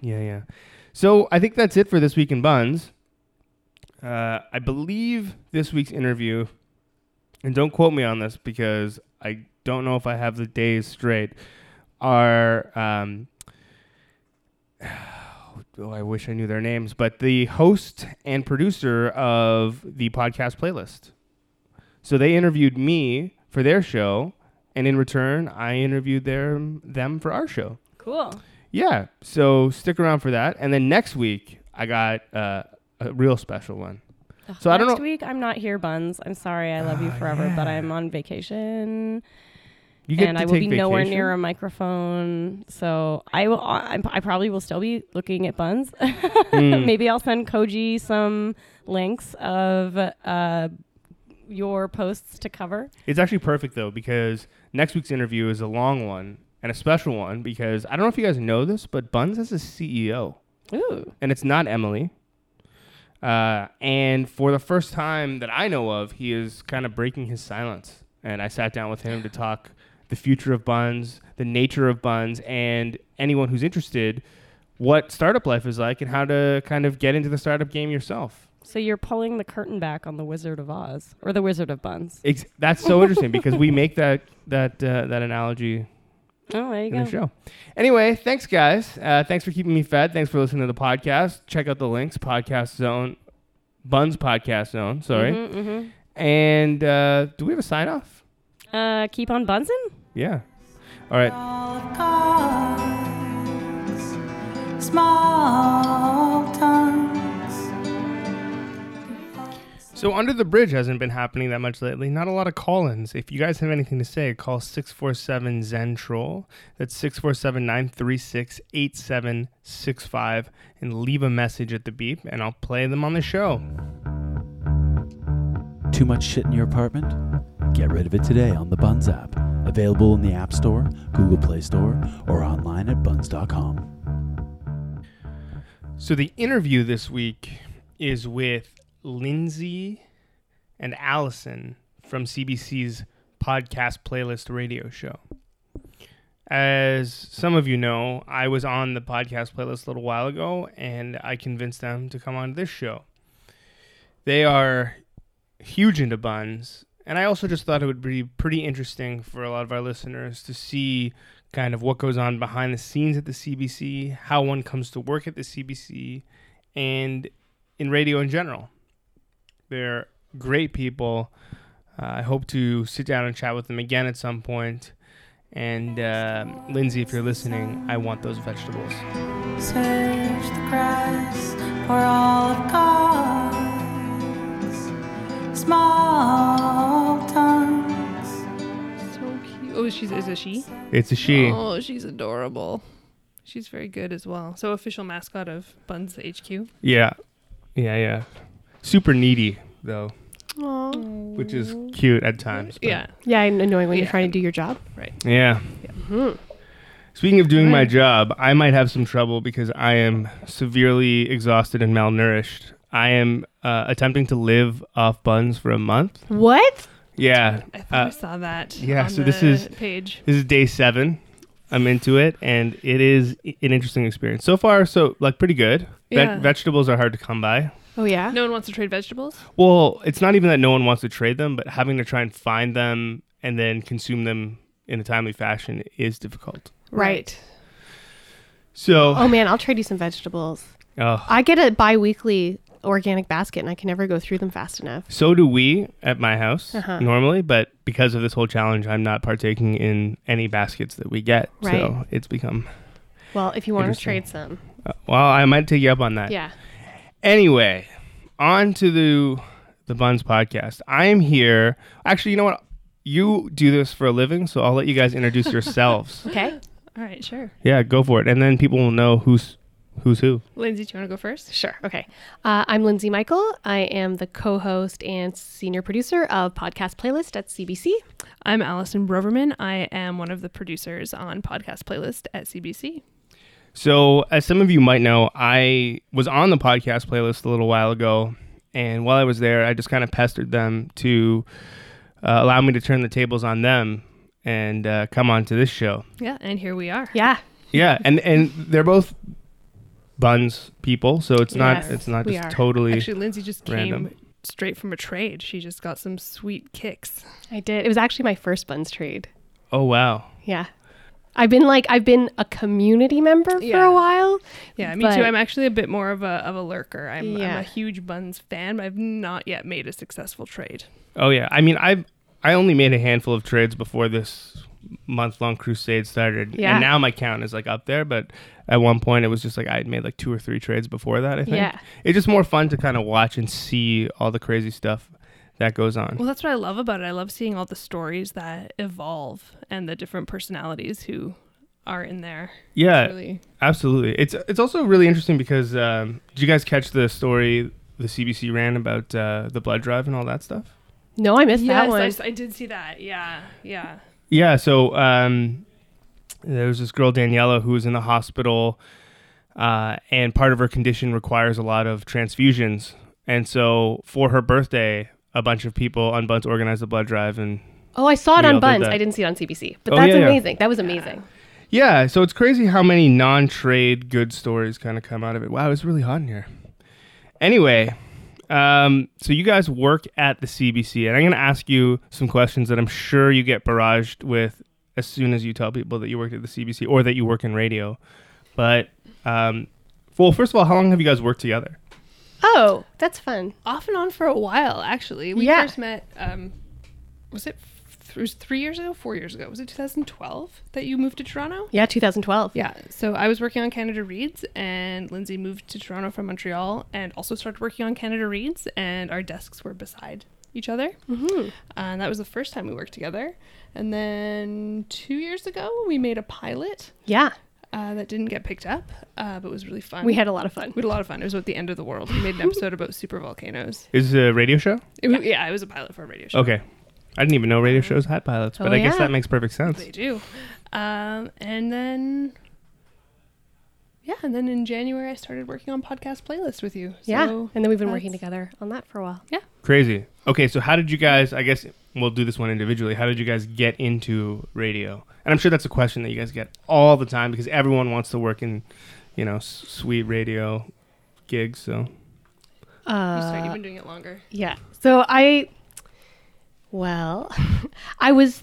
yeah, yeah. So I think that's it for this week in Buns. Uh, I believe this week's interview, and don't quote me on this because I don't know if I have the days straight. Are um, oh, I wish I knew their names, but the host and producer of the podcast playlist. So they interviewed me for their show, and in return, I interviewed their them for our show. Cool. Yeah, so stick around for that. And then next week, I got uh, a real special one. So I don't Next know- week I'm not here, Buns. I'm sorry. I love you Ah, forever, but. I'm on vacation and I will be nowhere vacation? near a microphone. So I will. I, I probably will still be looking at Buns. Mm. Maybe I'll send Koji some links of uh, your posts to cover. It's actually perfect though because next week's interview is a long one and a special one because I don't know if you guys know this, but Buns has a CEO, Ooh. and it's not Emily. Uh, and for the first time that I know of, he is kind of breaking his silence. And I sat down with him to talk the future of Buns, the nature of Buns, and anyone who's interested, what startup life is like, and how to kind of get into the startup game yourself. So you're pulling the curtain back on the Wizard of Oz or the Wizard of Buns. Ex- that's so interesting because we make that that uh, that analogy Oh, there you in go. the show. Anyway, thanks guys. Uh, thanks for keeping me fed. Thanks for listening to the podcast. Check out the links. Podcast Zone, Buns Podcast Zone. Sorry. Mhm, mhm. And uh, do we have a sign off? Uh, keep on bunsing. Yeah. All right. All of cards, small tongues. So Under the Bridge hasn't been happening that much lately. Not a lot of call-ins. If you guys have anything to say, call 647 Zen Troll. That's 647-936-8765 and leave a message at the beep and I'll play them on the show. Too much shit in your apartment? Get rid of it today on the Buns app. Available in the App Store, Google Play Store, or online at buns.com. So the interview this week is with Lindsay and Allison from CBC's podcast playlist radio show. As some of you know, I was on the podcast playlist a little while ago and I convinced them to come on this show. They are huge into buns, and I also just thought it would be pretty interesting for a lot of our listeners to see kind of what goes on behind the scenes at the CBC, how one comes to work at the CBC, and in radio in general. They're great people. Uh, I hope to sit down and chat with them again at some point. And uh, Lindsay, if you're listening, I want those vegetables. Search the grass for all of God's small tongues. So cute. Oh, she's is it she? It's a she. Oh, she's adorable. She's very good as well. So official mascot of Buns HQ. Yeah, yeah, yeah. Super needy though, Aw. which is cute at times. but- Yeah. Yeah, and annoying when Yeah. you're trying to do your job. Right. Yeah. Mhm. Speaking of doing my job, I might have some trouble because I am severely exhausted and malnourished. I am uh, attempting to live off buns for a month. What? Yeah. I thought I Uh, saw that. yeah, on so this is- page. this is day seven. I'm into it, and it is an interesting experience. So far, so like pretty good. Ve- Yeah. vegetables are hard to come by. Oh yeah. No one wants to trade vegetables. Well, it's not even that no one wants to trade them, but having to try and find them and then consume them in a timely fashion is difficult. Right. So, Oh man, I'll trade you some vegetables. oh, I get a bi-weekly organic basket, and I can never go through them fast enough. So do we at my house Uh-huh. normally, but because of this whole challenge, I'm not partaking in any baskets that we get. Right. So it's become. Well, if you want to trade some, Uh, well, I might take you up on that. yeah. Anyway, on to the the Buns podcast. I am here. Actually, you know what? You do this for a living, so I'll let you guys introduce yourselves. Okay. All right, sure. yeah, go for it, and then people will know who's who's who. Lindsay, do you want to go first? Sure. Okay. Uh, I'm Lindsay Michael. I am the co-host and senior producer of Podcast Playlist at CBC. I'm Allison Broverman. I am one of the producers on Podcast Playlist at CBC. So, as some of you might know, I was on the podcast playlist a little while ago, and while I was there, I just kind of pestered them to uh, allow me to turn the tables on them and uh, come on to this show. Yeah, and here we are. Yeah. Yeah, and and they're both buns people, so it's not it's not just are. totally Actually, Lindsay just random. came straight from a trade. She just got some sweet kicks. I did. It was actually my first buns trade. Oh wow. Yeah. I've been like I've been a community member for a while. Yeah, me But- too. I'm actually a bit more of a of a lurker. I'm, I'm a huge Buns fan, but I've not yet made a successful trade. Oh yeah. I mean, I've I only made a handful of trades before this month long crusade started. Yeah. And now my count is like up there, but at one point it was just like I had made like two or three trades before that, I think. Yeah. It's just more fun to kind of watch and see all the crazy stuff that goes on. Well, that's what I love about it. I love seeing all the stories that evolve and the different personalities who are in there. yeah, It's really absolutely. It's it's also really interesting because um, did you guys catch the story the CBC ran about uh, the blood drive and all that stuff? No, I missed that yes, one. I s- I, did see that. Yeah, yeah. Yeah, so um, there was this girl Daniela who was in the hospital, uh, and part of her condition requires a lot of transfusions. And so for her birthday, a bunch of people on Buns organized a blood drive, and oh, I saw it on Buns. I didn't see it on CBC. But Oh, that's yeah, yeah. amazing. That was amazing. yeah, so it's crazy how many non-trade good stories kind of come out of it. Wow, it's really hot in here. Anyway, um, so you guys work at the CBC, and I'm going to ask you some questions that I'm sure you get barraged with as soon as you tell people that you worked at the CBC or that you work in radio. But, um, well, first of all, how long have you guys worked together? Oh, that's fun. Off and on for a while, actually. We Yeah. first met. Um, was it? It was three years ago, four years ago. Was it 2012 that you moved to Toronto? Yeah, 2012. Yeah. So I was working on Canada Reads, and Lindsay moved to Toronto from Montreal, and also started working on Canada Reads, and our desks were beside each other. Mm-hmm. And that was the first time we worked together. And then two years ago, we made a pilot Yeah, uh, that didn't get picked up, uh, but was really fun. we had a lot of fun. we had a lot of fun. It was about the end of the world. We made an episode about super volcanoes. Is it a radio show? It was, yeah. it was a pilot for a radio show. Okay. I didn't even know radio shows had pilots, but Oh, I guess that makes perfect sense. They do. Um, and then, yeah, and then in January, I started working on podcast playlist with you. yeah, and then we've been working together on that for a while. Yeah. Crazy. Okay, so how did you guys? I guess we'll do this one individually. How did you guys get into radio? And I'm sure that's a question that you guys get all the time because everyone wants to work in, you know, sweet radio gigs. So you start, you've Uh, been doing it longer. yeah. So I, well, I was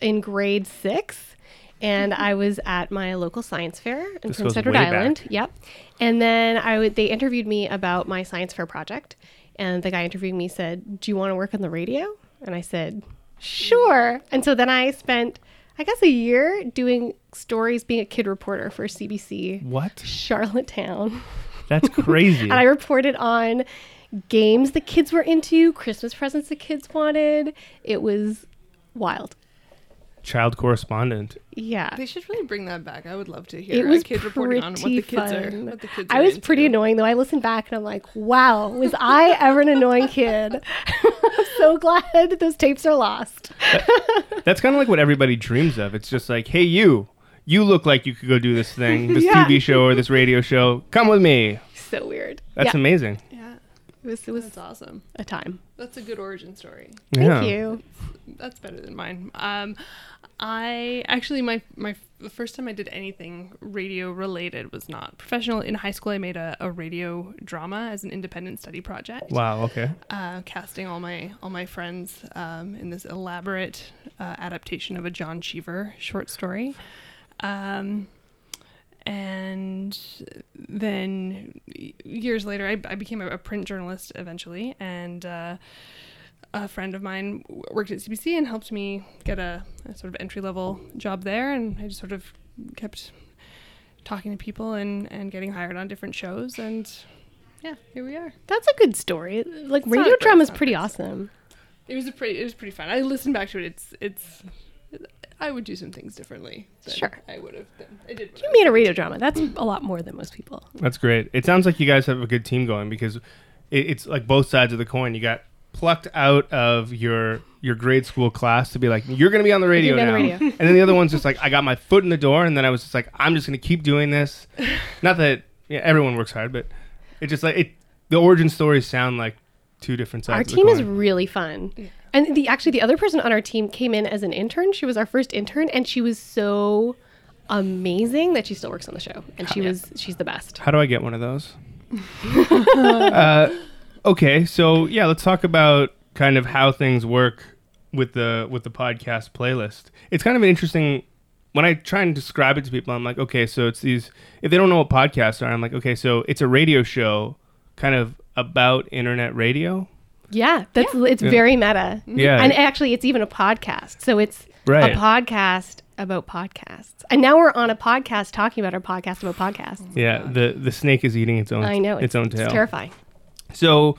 in grade six, and mm-hmm. I was at my local science fair in This Prince Edward Island. back. Yep. And then I would they interviewed me about my science fair project, and the guy interviewing me said, "Do you want to work on the radio?" And I said, "Sure." And so then I spent, I guess, a year doing stories, being a kid reporter for CBC What? Charlottetown. That's crazy. And I reported on games the kids were into, Christmas presents the kids wanted. It was wild. Child correspondent. Yeah. They should really bring that back. I would love to hear It was a kid reporting on what the kids are. What the kids I was into. pretty annoying though. I listened back and I'm like, wow, was I ever an annoying kid? I'm so glad those tapes are lost. That's kind of like what everybody dreams of. It's just like, hey, you, you look like you could go do this thing, this Yeah. TV show or this radio show. Come with me. So weird. That's yeah, amazing. Yeah, it was, it was that's awesome. a time. That's a good origin story. Thank yeah. you. That's better than mine. Um, I actually my my the first time I did anything radio related was not professional. In high school, I made a, a radio drama as an independent study project. Wow. Okay. uh, casting all my all my friends um, in this elaborate uh, adaptation of a John Cheever short story. Um, and then years later, I, I became a, print journalist eventually, and uh, a friend of mine worked at CBC and helped me get a, a sort of entry level job there, and I just sort of kept talking to people and, and getting hired on different shows, and yeah, here we are. That's a good story. Like not radio drama is it's pretty awesome. It was a pretty. It was pretty fun. I listened back to it. It's it's. I would do some things differently. Than Sure. I would have. Done. I did. You I made a radio drama. That's a lot more than most people. That's great. It sounds like you guys have a good team going because it, it's like both sides of the coin. You got plucked out of your your grade school class to be like, you're going to be on the radio on now. the radio. and then the other one's just like, I got my foot in the door, and then I was just like, I'm just going to keep doing this. Not that yeah, everyone works hard, but it just like it. The origin stories sound like two different sides. Our of the team is really fun. And the actually the other person on our team came in as an intern. She was our first intern and she was so amazing that she still works on the show. And she was she's the best. How do I get one of those? uh, okay, so yeah, let's talk about kind of how things work with the with the podcast playlist. It's kind of an interesting when I try and describe it to people. I'm like, okay, so it's these. If they don't know what podcasts are, I'm like, okay, so it's a radio show, kind of about internet radio. Yeah, that's it's very meta. Yeah. And actually it's even a podcast. So it's Right. a podcast about podcasts. And now we're on a podcast talking about our podcast about podcasts. Yeah, the the snake is eating its own. I know its, own tail. It's terrifying. So,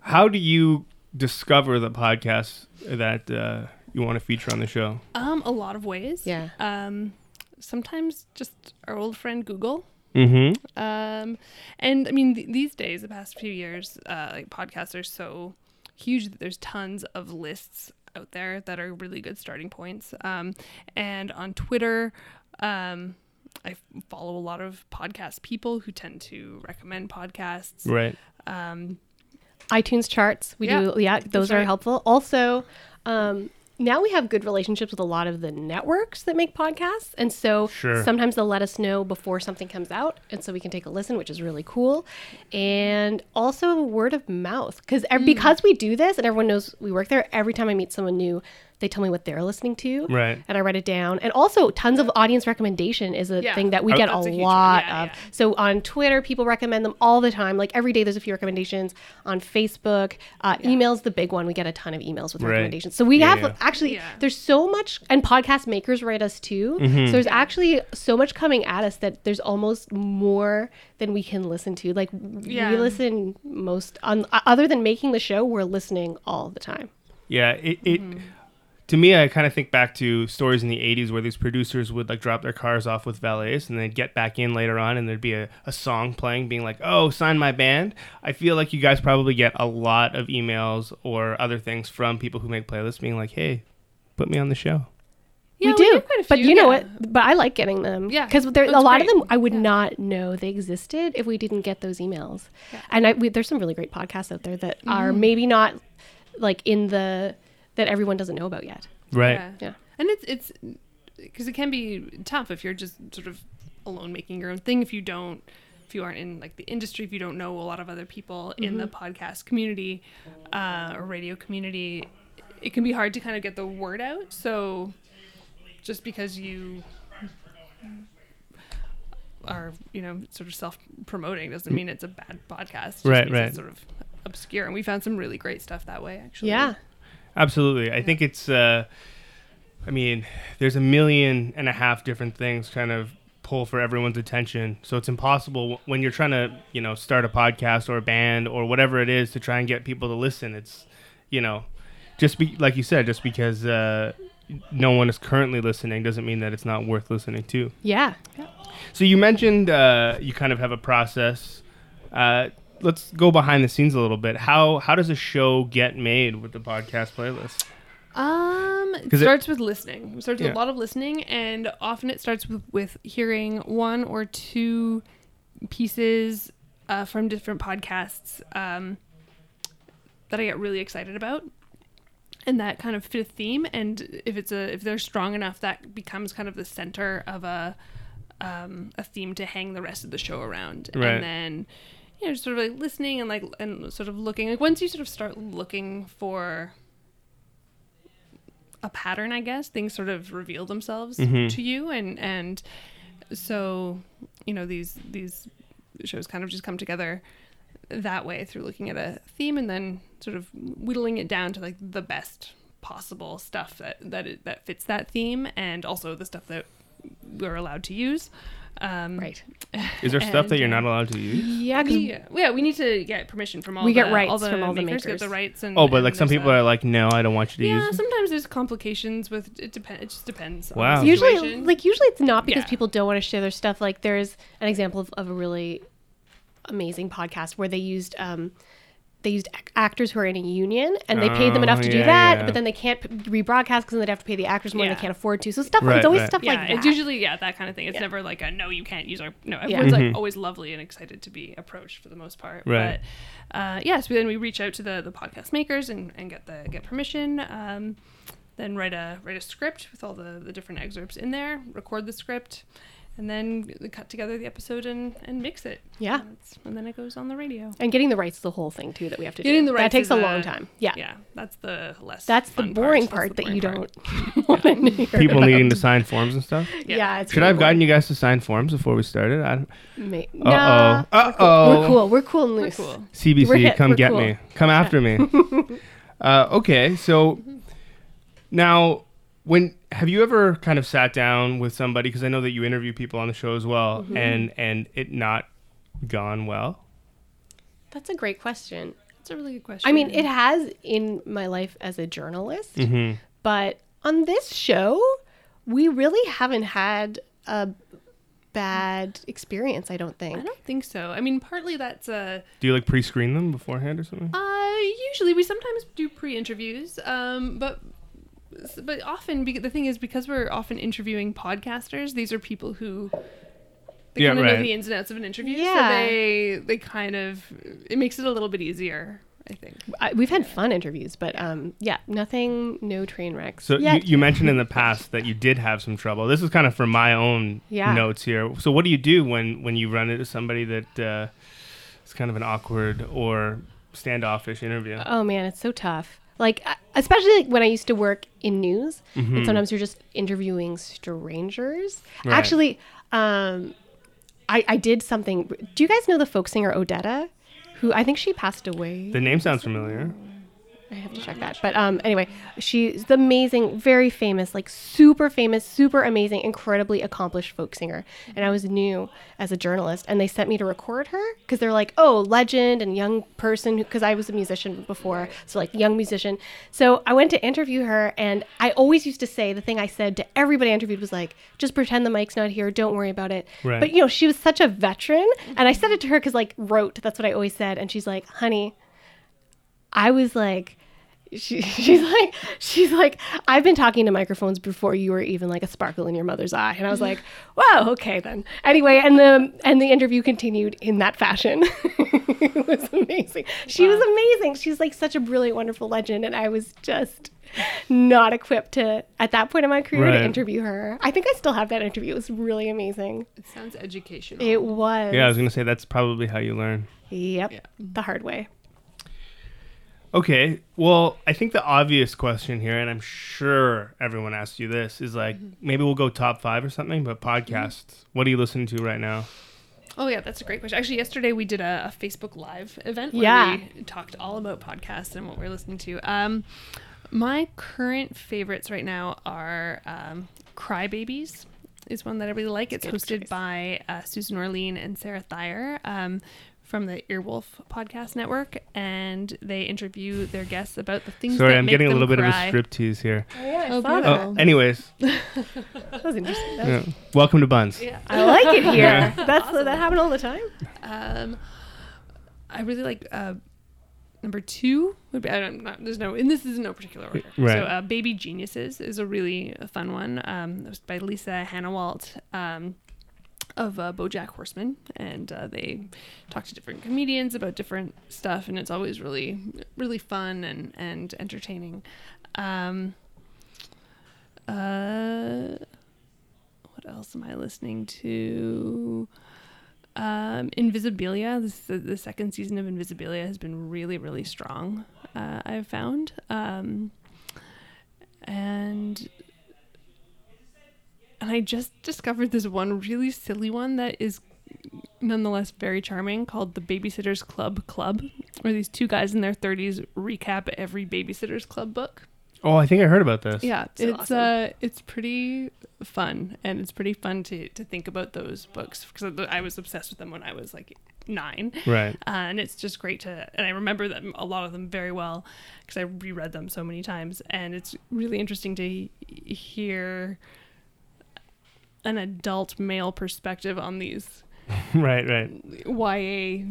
how do you discover the podcasts that uh, you want to feature on the show? Um, a lot of ways. Yeah. Um, sometimes just our old friend Google. Mm-hmm. Um, and I mean, th- these days, the past few years, uh, like podcasts are so huge that there's tons of lists out there that are really good starting points. Um, and on Twitter, um, I f- follow a lot of podcast people who tend to recommend podcasts. Right. Um, iTunes charts. We Yeah, do, yeah, those are right. helpful. Also, um, now we have good relationships with a lot of the networks that make podcasts. And so Sure. sometimes they'll let us know before something comes out. And so we can take a listen, which is really cool. And also word of mouth. Because Mm. because we do this and everyone knows we work there, every time I meet someone new, they tell me what they're listening to. Right. And I write it down. And also, tons of audience recommendation is a Yeah. thing that we Oh, get a that's a huge lot Yeah, of. yeah. So on Twitter, people recommend them all the time. Like every day, there's a few recommendations. On Facebook, uh, emails the big one. We get a ton of emails with Right. recommendations. So we Yeah, have yeah. actually Yeah. there's so much, and podcast makers write us too. Mm-hmm. So there's actually so much coming at us that there's almost more than we can listen to. Like Yeah. we listen most on other than making the show, we're listening all the time. Yeah, it, it to me, I kind of think back to stories in the '80s where these producers would like drop their cars off with valets, and they'd get back in later on, and there'd be a, a song playing, being like, "Oh, sign my band." I feel like you guys probably get a lot of emails or other things from people who make playlists, being like, "Hey, put me on the show." Yeah, we do, get quite a but few, you know what? But I like getting them. Yeah, because there a that's lot of them I would not know they existed if we didn't get those emails. And I, we, there's some really great podcasts out there that are Mm-hmm. maybe not like in the that everyone doesn't know about yet. Right. Yeah. Yeah. And it's it's because it can be tough if you're just sort of alone making your own thing. If you don't, if you aren't in like the industry, if you don't know a lot of other people in the podcast community uh, or radio community, it can be hard to kind of get the word out. So just because you are you know sort of self promoting doesn't mean it's a bad podcast. Just Right, right. It's sort of obscure, and we found some really great stuff that way. Actually, Yeah. Absolutely. I think it's, uh, I mean, there's a million and a half different things kind of pull for everyone's attention. So it's impossible when you're trying to, you know, start a podcast or a band or whatever it is to try and get people to listen. It's, you know, just be like you said, just because uh, no one is currently listening doesn't mean that it's not worth listening to. Yeah. So you mentioned uh, you kind of have a process. Uh, let's go behind the scenes a little bit. How how does a show get made with the podcast playlist? Um, it- starts with listening. It starts with Yeah. a lot of listening, and often it starts with, with hearing one or two pieces uh, from different podcasts um, that I get really excited about, and that kind of fit a theme. And if it's a if they're strong enough, that becomes kind of the center of a um, a theme to hang the rest of the show around. Right. And then you know, just sort of like listening and like and sort of looking like once you sort of start looking for a pattern, I guess, things sort of reveal themselves Mhm. to you and and so you know these these shows kind of just come together that way through looking at a theme and then sort of whittling it down to like the best possible stuff that that it, that fits that theme and also the stuff that we're allowed to use. Um, Right. Is there stuff that you're uh, not allowed to use? Yeah. 'cause we, yeah, we need to get permission from all. We the, get rights all the from all the makers. Get the rights and. Oh, but and like some people a- are like, no, I don't want you to Yeah, use. it. sometimes there's complications with it. Depend. It just depends. on Wow. the usually like usually it's not because Yeah. people don't want to share their stuff like there's an example of, of a really amazing podcast where they used um they used actors who are in a union and they paid them Oh, enough to do yeah, that yeah. but then they can't p- rebroadcast because they'd have to pay the actors more and they can't afford to so stuff Right, it's always right. stuff yeah, like that it's usually yeah that kind of thing. It's Yeah. never like a no, you can't use our no. Yeah. Everyone's Mhm. like always lovely and excited to be approached for the most part. Right. But uh, yeah, so then we reach out to the the podcast makers and, and get the get permission. Um, then write a write a script with all the the different excerpts in there. Record the script. And then cut together the episode and, and mix it. Yeah. And, it's- and then it goes on the radio. and getting the rights is the whole thing too that we have to Getting do the that rights takes is a a- long time yeah, Yeah, that's the less. that's the fun boring That's part, the that you boring don't part. want to hear People about. needing to sign forms and stuff. yeah, it's Should I have gotten you guys to sign forms before we started? I don't, Ma- uh Nah, oh. Uh we're oh. cool we're cool and We're loose cool. CBC, We're come we're get cool. me. Come after me. uh, okay, so now when have you ever kind of sat down with somebody because I know that you interview people on the show as well Mm-hmm. and and it not gone well? that's a great question That's a really good question. I mean, it has in my life as a journalist, Mhm. but on this show, we really haven't had a bad experience. I don't think. I don't think so. I mean, partly that's a. Do you like pre-screen them beforehand or something? uh usually we sometimes do pre-interviews, um, but but often the thing is because we're often interviewing podcasters, these are people who they Yeah, kind of right. know the ins and outs of an interview, so Yeah. they they kind of it makes it a little bit easier. I think. I, we've had fun interviews, but um, yeah, nothing, no train wrecks. So you, you mentioned in the past that you did have some trouble. This is kind of from my own Yeah. notes here. So what do you do when when you run into somebody that uh, is kind of an awkward or standoffish interview? Oh man, it's so tough. Like uh, especially when I used to work in news, Mhm. and sometimes you're just interviewing strangers. Right. Actually, um, I I did something. Do you guys know the folk singer Odetta? Who I think she passed away. The name sounds familiar. I have to check that. But um, anyway, she's the amazing, very famous, like super famous, super amazing, incredibly accomplished folk singer. And I was new as a journalist, and they sent me to record her because they're like, oh, legend and young person, because I was a musician before, so like young musician. So I went to interview her, and I always used to say the thing I said to everybody I interviewed was like, just pretend the mic's not here, don't worry about it. Right. But you know, she was such a veteran, and I said it to her because like wrote, that's what I always said, and she's like, honey. I was like, she, she's like, she's like, I've been talking to microphones before you were even like a sparkle in your mother's eye, and I was like, wow, okay then. Anyway, and the and the interview continued in that fashion. it was amazing. She was amazing. She's like such a brilliant, wonderful legend, and I was just not equipped to at that point in my career Right. to interview her. I think I still have that interview. It was really amazing. It sounds educational. It was. Yeah, I was gonna say that's probably how you learn. Yep. Yeah. The hard way. Okay. Well, I think the obvious question here, and I'm sure everyone asked you this, is like Mm-hmm. maybe we'll go top five or something. But podcasts, what are you listening to right now? Oh yeah, that's a great question. Actually, yesterday we did a, a Facebook Live event where Yeah. we talked all about podcasts and what we're listening to. Um, my current favorites right now are um, Crybabies is one that I really like. It's Good hosted choice. by uh, Susan Orlean and Sarah Thyre um, from the Earwolf Podcast Network, and they interview their guests about the things. Sorry, that I'm make getting a them little bit cry. of a striptease here. Oh, yeah, I Oh, saw beautiful. Oh, anyways, That was interesting. That was- yeah. welcome to Buns. Yeah. I like it here. Yeah. That's that happen all the time. Um, I really like uh, number two would be I don't not, there's no and this is in no particular order. Right. So uh, Baby Geniuses is a really fun one. Um, it was by Lisa Hanawalt. Um, of uh, BoJack Horseman, and uh, they talk to different comedians about different stuff, and it's always really, really fun and and entertaining. Um, uh, what else am I listening to? Um, Invisibilia, this the, the second season of Invisibilia has been really, really strong. Uh, I've found, um, and and I just discovered this one really silly one that is nonetheless very charming called the Babysitters Club Club, where these two guys in their thirties recap every Babysitters Club book. Oh, I think I heard about this. Yeah, So it's awesome. uh, it's pretty fun, and it's pretty fun to to think about those books because I was obsessed with them when I was like nine, Right. uh, and it's just great to and I remember them a lot of them very well because I reread them so many times, and it's really interesting to he- hear an adult male perspective on these right. Right. YA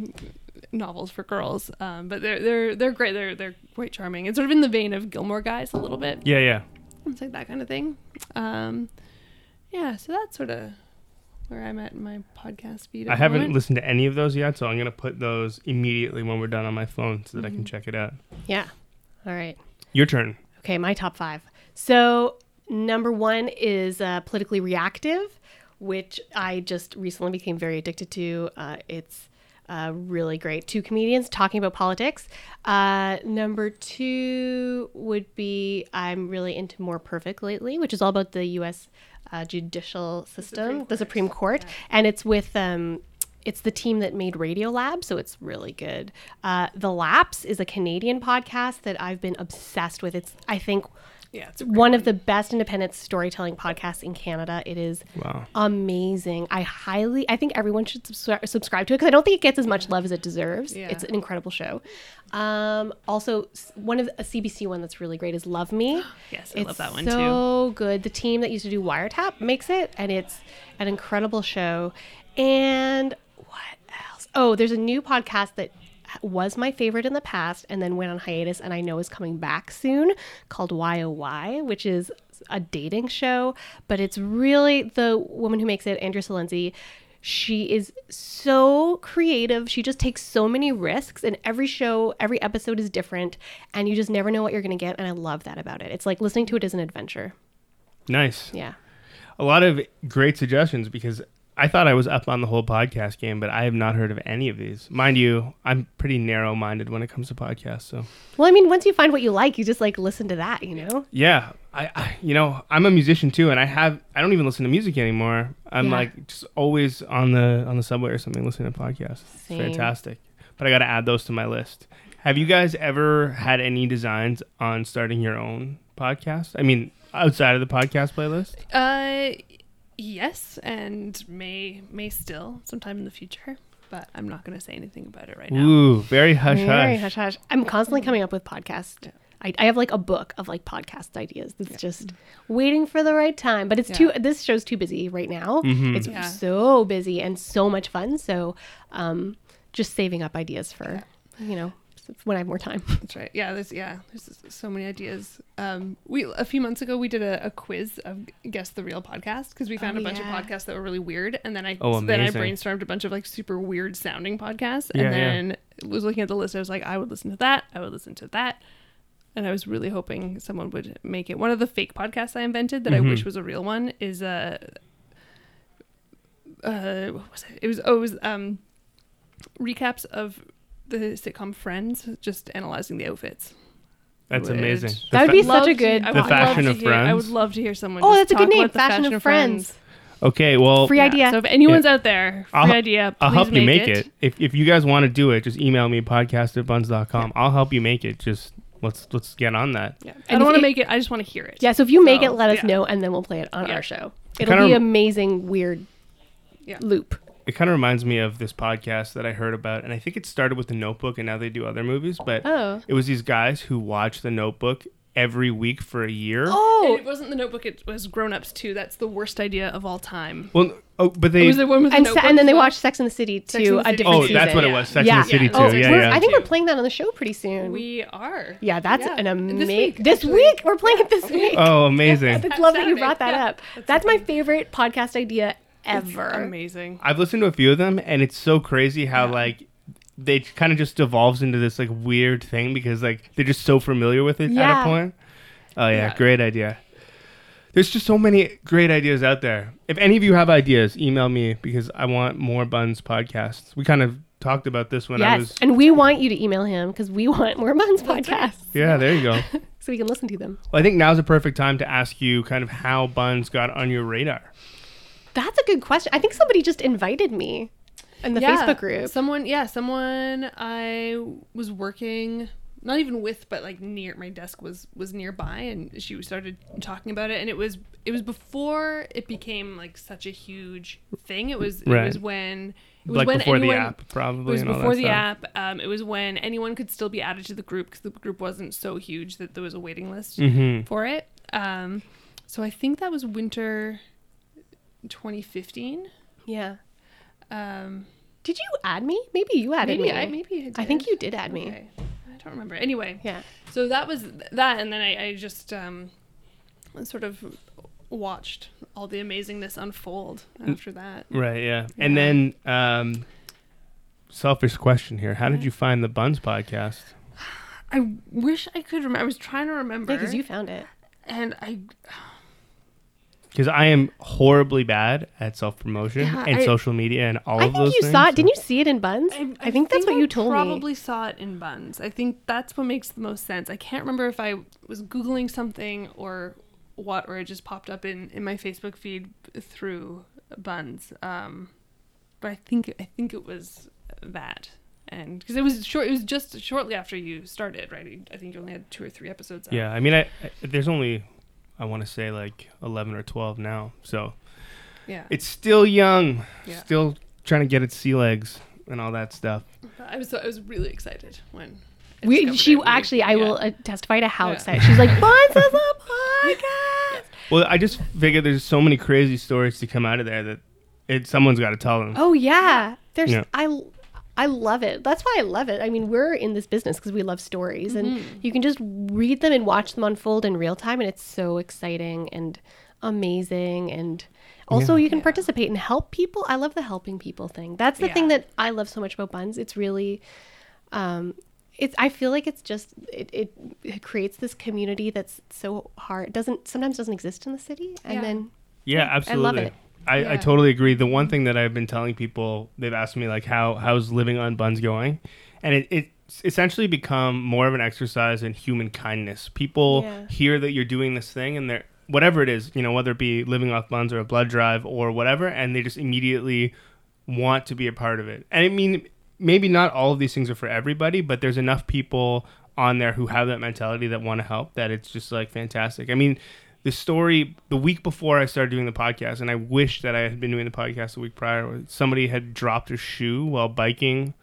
novels for girls. Um, but they're they're they're great. They're they're quite charming. It's sort of in the vein of Gilmore Guys a little bit. Yeah. Yeah. It's like that kind of thing. Um, yeah, so that's sort of where I'm at in my podcast feed. at I haven't moment. listened to any of those yet, so I'm gonna put those immediately when we're done on my phone so that I can check it out. Yeah. All right. Your turn. Okay, my top five. So number one is uh, politically reactive, which I just recently became very addicted to. Uh, it's uh, really great. Two comedians talking about politics. Uh, number two would be I'm really into More Perfect lately, which is all about the U.S. Uh, judicial system, the Supreme Court, and it's with um, it's the team that made Radio Lab, so it's really good. Uh, the Lapse is a Canadian podcast that I've been obsessed with. It's I think Yeah, it's one of the best independent storytelling podcasts in Canada. It is Wow. amazing. I highly, I think everyone should subscri- subscribe to it because I don't think it gets as much love as it deserves. Yeah. It's an incredible show. Um, also, one of a CBC one that's really great is Love Me. Yes, I it's love that one too. so good. The team that used to do Wiretap makes it, and it's an incredible show. And what else? Oh, there's a new podcast that was my favorite in the past and then went on hiatus and I know is coming back soon called YOY, which is a dating show, but it's really the woman who makes it, Andrea Silenzi. She is so creative. She just takes so many risks, and every show, every episode is different, and you just never know what you're going to get. And I love that about it. It's like listening to it as an adventure. Nice. Yeah. A lot of great suggestions because I thought I was up on the whole podcast game, but I have not heard of any of these. Mind you, I'm pretty narrow minded when it comes to podcasts. So Well, I mean, once you find what you like, you just like listen to that, you know? yeah, I, I you know I'm a musician too, and I have I don't even listen to music anymore. I'm Yeah. like just always on the on the subway or something listening to podcasts. It's fantastic. But I got to add those to my list. Have you guys ever had any designs on starting your own podcast? I mean, outside of the podcast playlist? Uh, yes, and may may still sometime in the future, but I'm not going to say anything about it right now. Ooh, very hush hush. Very hush. hush hush. I'm constantly coming up with podcast. I, I have like a book of like podcast ideas that's just waiting for the right time. But it's too. This show's too busy right now. It's Yeah. so busy and so much fun. So, um, just saving up ideas for you know when I have more time. That's right. Yeah, there's yeah, there's so many ideas. Um, we a few months ago we did a, a quiz of guess the real podcast because we found Oh, a bunch yeah. of podcasts that were really weird, and then I Oh, then I brainstormed a bunch of like super weird sounding podcasts, Yeah, and yeah. then was looking at the list. I was like, I would listen to that. I would listen to that. And I was really hoping someone would make it. One of the fake podcasts I invented that Mhm. I wish was a real one is uh, uh, what was it? It was oh, it was um, recaps of the sitcom Friends, just analyzing the outfits. That's Would- amazing. The That would fa- be such Love a to- good I The would Fashion love of to hear- I would Friends. love to hear someone. Oh, just that's a good talk name, about the Fashion of Friends. okay. Well, Free idea. So if anyone's out there, free I'll- idea, I'll please help you make make it. If if you guys want to do it, just email me podcast at buns.com. I'll help you make it. Just let's let's get on that. Yeah. I And don't if want to it- make it. I just want to hear it. Yeah, so if you make So, it, let us yeah. know, and then we'll play it on Yeah. our show. It'll Kinda- be amazing, weird Yeah. loop. It kind of reminds me of this podcast that I heard about, and I think it started with The Notebook, and now they do other movies. But Oh. it was these guys who watched The Notebook every week for a year. Oh! And Oh, it wasn't the Notebook. It was Grown Ups too. That's the worst idea of all time. Well, oh, but It they. was the one with and, the se- Notebook. and then they watched Sex in the City Sex to and the a City. different oh, season. that's what it was. Sex yeah. and the City Yeah. too. Oh, yeah, yeah. I think we're playing that on the show pretty soon. We are. yeah, that's Yeah. an This amazing. week, This week, we're playing it this week. oh, amazing. I love that you brought that Yeah. up. That's my favorite podcast idea ever. Amazing. I've listened to a few of them, and it's so crazy how Yeah. like they kind of just devolves into this like weird thing because like they're just so familiar with it at a point. Oh yeah, Yeah. great idea. There's just so many great ideas out there. If any of you have ideas, email me because I want more Buns podcasts. We kind of talked about this when I was. and we want you to email him because we want more Buns podcasts Yeah, there you go. so we can listen to them. Well, I think now's a perfect time to ask you kind of how Buns got on your radar. That's a good question. I think somebody just invited me in the Yeah. Facebook group. Someone, yeah, someone I was working, not even with, but like near my desk was was nearby, and she started talking about it, and it was it was before it became like such a huge thing. It was it was when it was Like when before anyone, the app, probably. It was and all before that the stuff. app. Um, it was when anyone could still be added to the group because the group wasn't so huge that there was a waiting list Mm-hmm. for it. Um, so I think that was winter 2015. yeah. Um, Did you add me? Maybe you added maybe me. I maybe I think you did add me. Okay. I don't remember. Anyway, Yeah. so that was that, and then I, I just um, sort of watched all the amazingness unfold after that. Right, yeah. And then, um, selfish question here. How did you find the Buns podcast? I wish I could remember. I was trying to remember, Yeah, because you found it. and I Because I am horribly bad at self promotion Yeah, and I- social media and all of that. I think you things. saw it. so- Didn't you see it in Buns? I, think that's what I you told me. Probably saw it in buns. I think that's what makes the most sense. I can't remember if I was googling something or what, or it just popped up in in my Facebook feed through buns. Um, but I think I think it was that, and because it was short, it was just shortly after you started, right? I think you only had two or three episodes. Out. Yeah, I mean, I, I there's only, I want to say like 11 or 12 now. So yeah. it's still young, Yeah. still trying to get its sea legs and all that stuff. I was I was really excited when. We, she it. We- actually, I yeah. will uh, testify to how Yeah. excited she's like. Buns is a podcast. Well, I just figured there's so many crazy stories to come out of there that it someone's got to tell them. Oh yeah, there's Yeah. I I love it. That's why I love it. I mean, we're in this business because we love stories, and you can just read them and watch them unfold in real time, and it's so exciting and amazing. And also, Yeah. you can participate and help people. I love the helping people thing. That's the thing that I love so much about Buns. It's really, um, it's. I feel like it's just it, it, it creates this community that's so hard. Doesn't sometimes doesn't exist in the city, and Yeah. then Yeah, I absolutely. love it. I, I totally agree. The one thing that I've been telling people, they've asked me like, how how's living on buns going, and it, it's essentially become more of an exercise in human kindness. People Yeah. hear that you're doing this thing, and they're whatever it is, you know, whether it be living off buns or a blood drive or whatever, and they just immediately want to be a part of it. And I mean, maybe not all of these things are for everybody, but there's enough people on there who have that mentality that want to help that it's just like fantastic. I mean, the story the week before I started doing the podcast, and I wish that I had been doing the podcast the week prior. Somebody had dropped a shoe while biking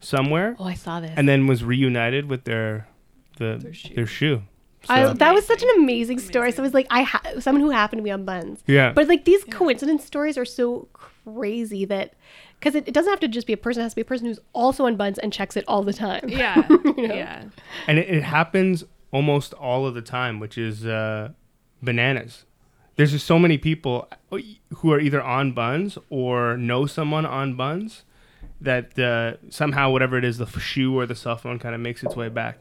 somewhere, oh, I saw this. and then was reunited with their the Their shoe. their shoe. I, that was such an amazing, story. So it was like I ha- someone who happened to be on Buns. yeah, But like these coincidence stories are so crazy that because it, it doesn't have to just be a person; it has to be a person who's also on Buns and checks it all the time. Yeah, You know? yeah. and it, it happens almost all of the time, which is uh, bananas. There's just so many people who are either on buns or know someone on buns that uh, somehow whatever it is, the shoe or the cell phone kind of makes its way back.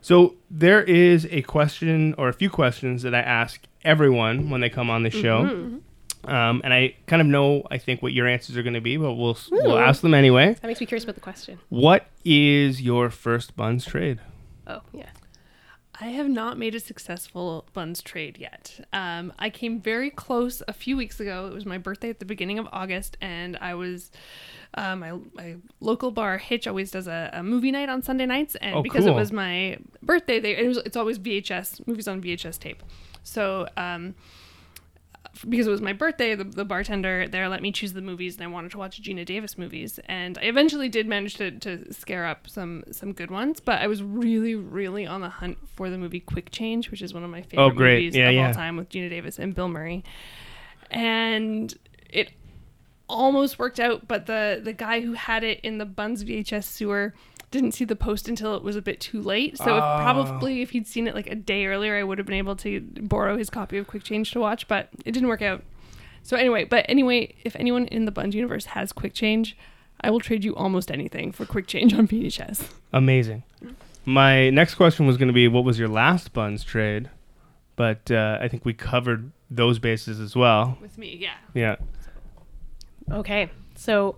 So there is a question or a few questions that I ask everyone when they come on the show. Um, and I kind of know, I think, what your answers are going to be, but we'll we'll ask them anyway. That makes me curious about the question. What is your first buns trade? Oh, yeah. I have not made a successful buns trade yet. Um, I came very close a few weeks ago. It was my birthday at the beginning of August, and I was uh, my my local bar Hitch always does a, a movie night on Sunday nights, and Oh, because cool. it was my birthday, they it was it's always VHS movies on VHS tape. So um, because it was my birthday, the, the bartender there let me choose the movies, and I wanted to watch Geena Davis movies, and I eventually did manage to, to scare up some some good ones. But I was really, really on the hunt for the movie Quick Change, which is one of my favorite Oh, great. movies Yeah, of yeah. all time with Geena Davis and Bill Murray, and it almost worked out. But the the guy who had it in the Buns VHS sewer didn't see the post until it was a bit too late. So if Ah. probably if he'd seen it like a day earlier, I would have been able to borrow his copy of Quick Change to watch. But it didn't work out. So anyway, but anyway, if anyone in the Buns universe has Quick Change, I will trade you almost anything for Quick Change on VHS. Amazing. My next question was going to be, what was your last buns trade? But uh, I think we covered those bases as well. With me, yeah. Yeah. Okay. So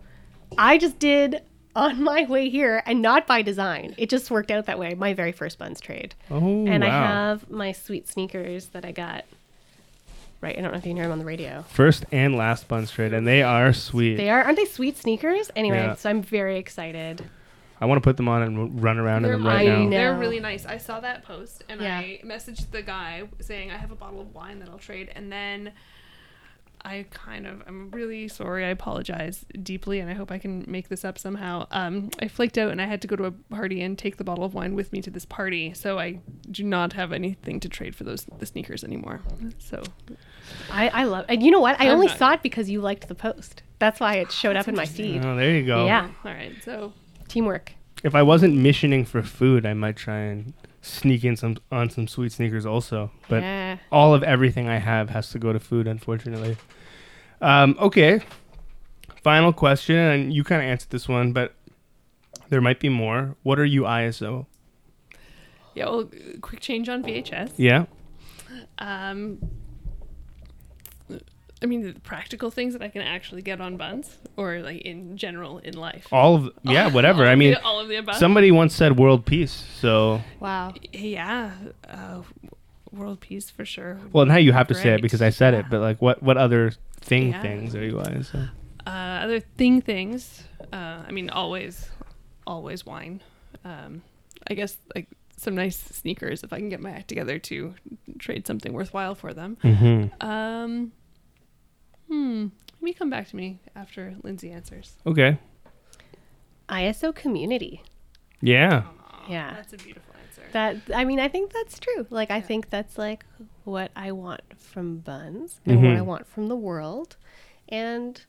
I just did on my way here and not by design. It just worked out that way. My very first buns trade. Oh, and I have my sweet sneakers that I got. Right. I don't know if you can hear them on the radio. First and last buns trade, and they are sweet. They are, aren't they sweet sneakers? Anyway, Yeah. so I'm very excited. I want to put them on and run around in They're, them right I now. know. they're really nice. I saw that post and Yeah. I messaged the guy saying I have a bottle of wine that I'll trade. And then I kind of, I'm really sorry. I apologize deeply and I hope I can make this up somehow. Um, I flaked out and I had to go to a party and take the bottle of wine with me to this party. So I do not have anything to trade for those the sneakers anymore. So I, I love and you know what? I I'm only not- saw it because you liked the post. That's why it showed up in my feed. Oh, there you go. Yeah. all right. So Teamwork. If I wasn't missioning for food, I might try and sneak in some on some sweet sneakers also. But yeah. all of everything I have has to go to food, unfortunately. Um, okay. Final question, and you kind of answered this one, but there might be more. What are you ISO? yeah, well, quick change on VHS. Yeah. Um, I mean, the practical things that I can actually get on buns, or like in general in life. All of yeah, whatever. All I mean, the, all of the above. somebody once said world peace, so Wow. yeah, uh, world peace for sure. well, now you have to say it because I said Yeah. it. But like, what what other thing Yeah. things are you ISO? Uh, other thing things. Uh, I mean, always, always wine. Um, I guess like some nice sneakers if I can get my act together to trade something worthwhile for them. Mm-hmm. Um, hmm. Let me come back to me after Lindsay answers. Okay. ISO community. Yeah. Yeah. That's a beautiful answer. That I mean, I think that's true. Like I think that's like what I want from Buns and what Mhm. I want from the world, and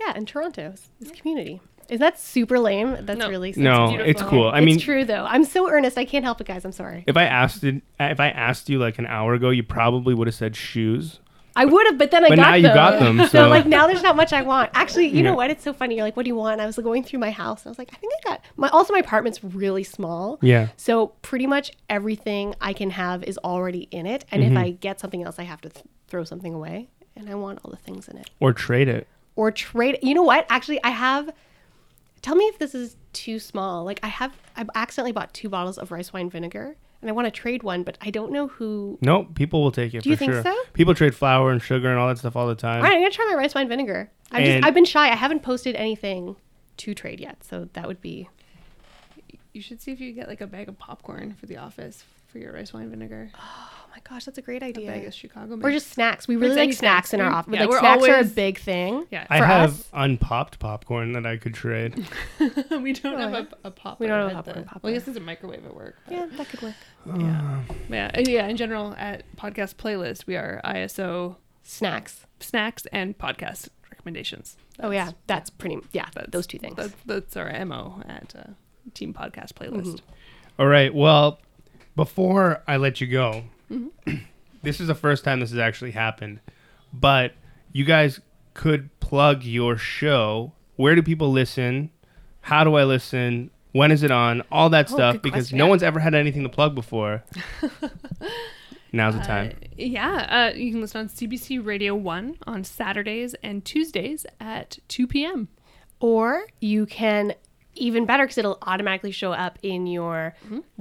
yeah, in Toronto is, is community. Is that super lame? That's No. really No, beautiful. it's cool. I it's mean, true though. I'm so earnest. I can't help it, guys. I'm sorry. if I asked it, if I asked you like an hour ago, you probably would have said shoes. I would have, but then I But got now you them. got them, So, so- like now there's not much I want. Actually, you Yeah. know what? It's so funny. You're like, what do you want? And I was going through my house. And I was like, I think I got my. Also, my apartment's really small. Yeah. So pretty much everything I can have is already in it. And Mm-hmm. if I get something else, I have to th- throw something away. And I want all the things in it. Or trade it. Or trade. You know what? Actually, I have. Tell me if this is too small. Like I have. I accidentally bought two bottles of rice wine vinegar, and I want to trade one, but I don't know who. No, people will take it Do you think sure. so? People trade flour and sugar and all that stuff all the time. All right, I'm gonna try my rice wine vinegar. I've just I've been shy. I haven't posted anything to trade yet, so that would be. You should see if you get like a bag of popcorn for the office for your rice wine vinegar. Oh my gosh, that's a great idea. bag of Chicago. Or mix. just snacks. We Or really just like snacks, snacks. in our office. yeah, like we're snacks are a always- big thing. yeah. I for have us- unpopped popcorn that I could trade. we don't have yeah. a, a popper. We don't have a at popcorn the- popper. Well, I guess there's a microwave at work. but- Yeah, that could work. Yeah. yeah. uh, Yeah. In general, at podcast playlist, we are ISO Snacks. snacks and podcast recommendations. oh yeah, That's- that's pretty. Yeah, that's- those two things. That's, that's our mo at uh, Team Podcast Playlist. All right. Well, before I let you go, Mm-hmm. this is the first time this has actually happened, but you guys could plug your show. Where do people listen? How do I listen? When is it on? All that Oh, stuff because question. no one's ever had anything to plug before. Now's the time. Uh, yeah, uh, you can listen on CBC Radio 1 on Saturdays and Tuesdays at 2 p.m. Or you can, even better, because it'll automatically show up in your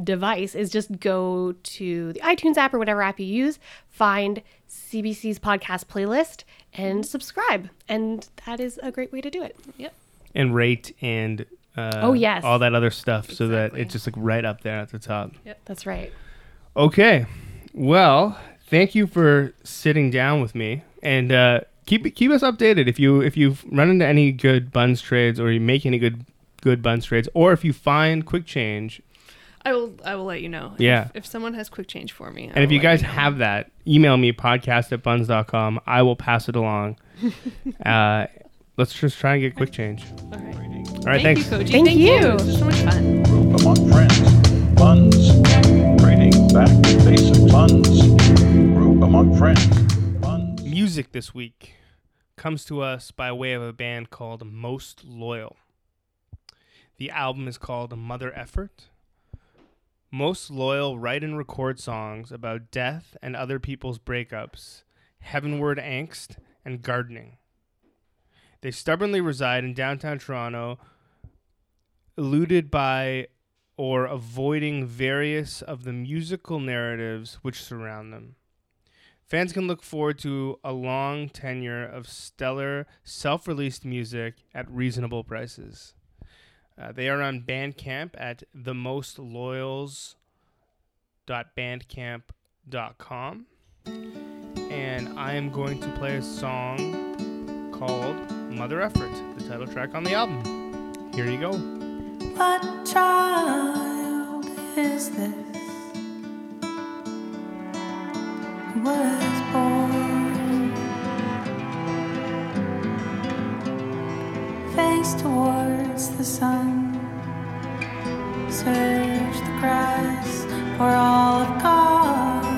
device, is just go to the iTunes app or whatever app you use, find CBC's podcast playlist, and subscribe. And that is a great way to do it. Yep. and rate and uh, Oh, yes. all that other stuff so that it's just like right up there at the top. Yep, that's right. Okay, well, thank you for sitting down with me and uh, keep keep us updated if you if you've run into any good buns trades or you make any good good buns trades or if you find quick change I will I will let you know. Yeah. If, if someone has quick change for me. I and if you let guys know. have that email me podcast at buns.com i will pass it along uh, let's just try and get quick change All right. all right Thank thanks you, Koji. Thank you. This was so much fun. Group among friends. Buns. Trading back to basic buns. Group among friends. Buns. music this week comes to us by way of a band called Most Loyal. The album is called Mother Effort. Most Loyal write and record songs about death and other people's breakups, heavenward angst, and gardening. They stubbornly reside in downtown Toronto, eluded by or avoiding various of the musical narratives which surround them. Fans can look forward to a long tenure of stellar, self released music at reasonable prices. Uh, they are on Bandcamp at themostloyals.bandcamp.com. And I am going to play a song called Mother Effort, the title track on the album. Here you go. What child is this? born face towards the sun, search the grass for all of God's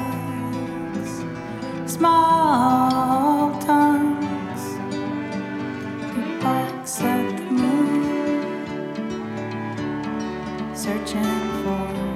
small tongues. He barks at the moon searching for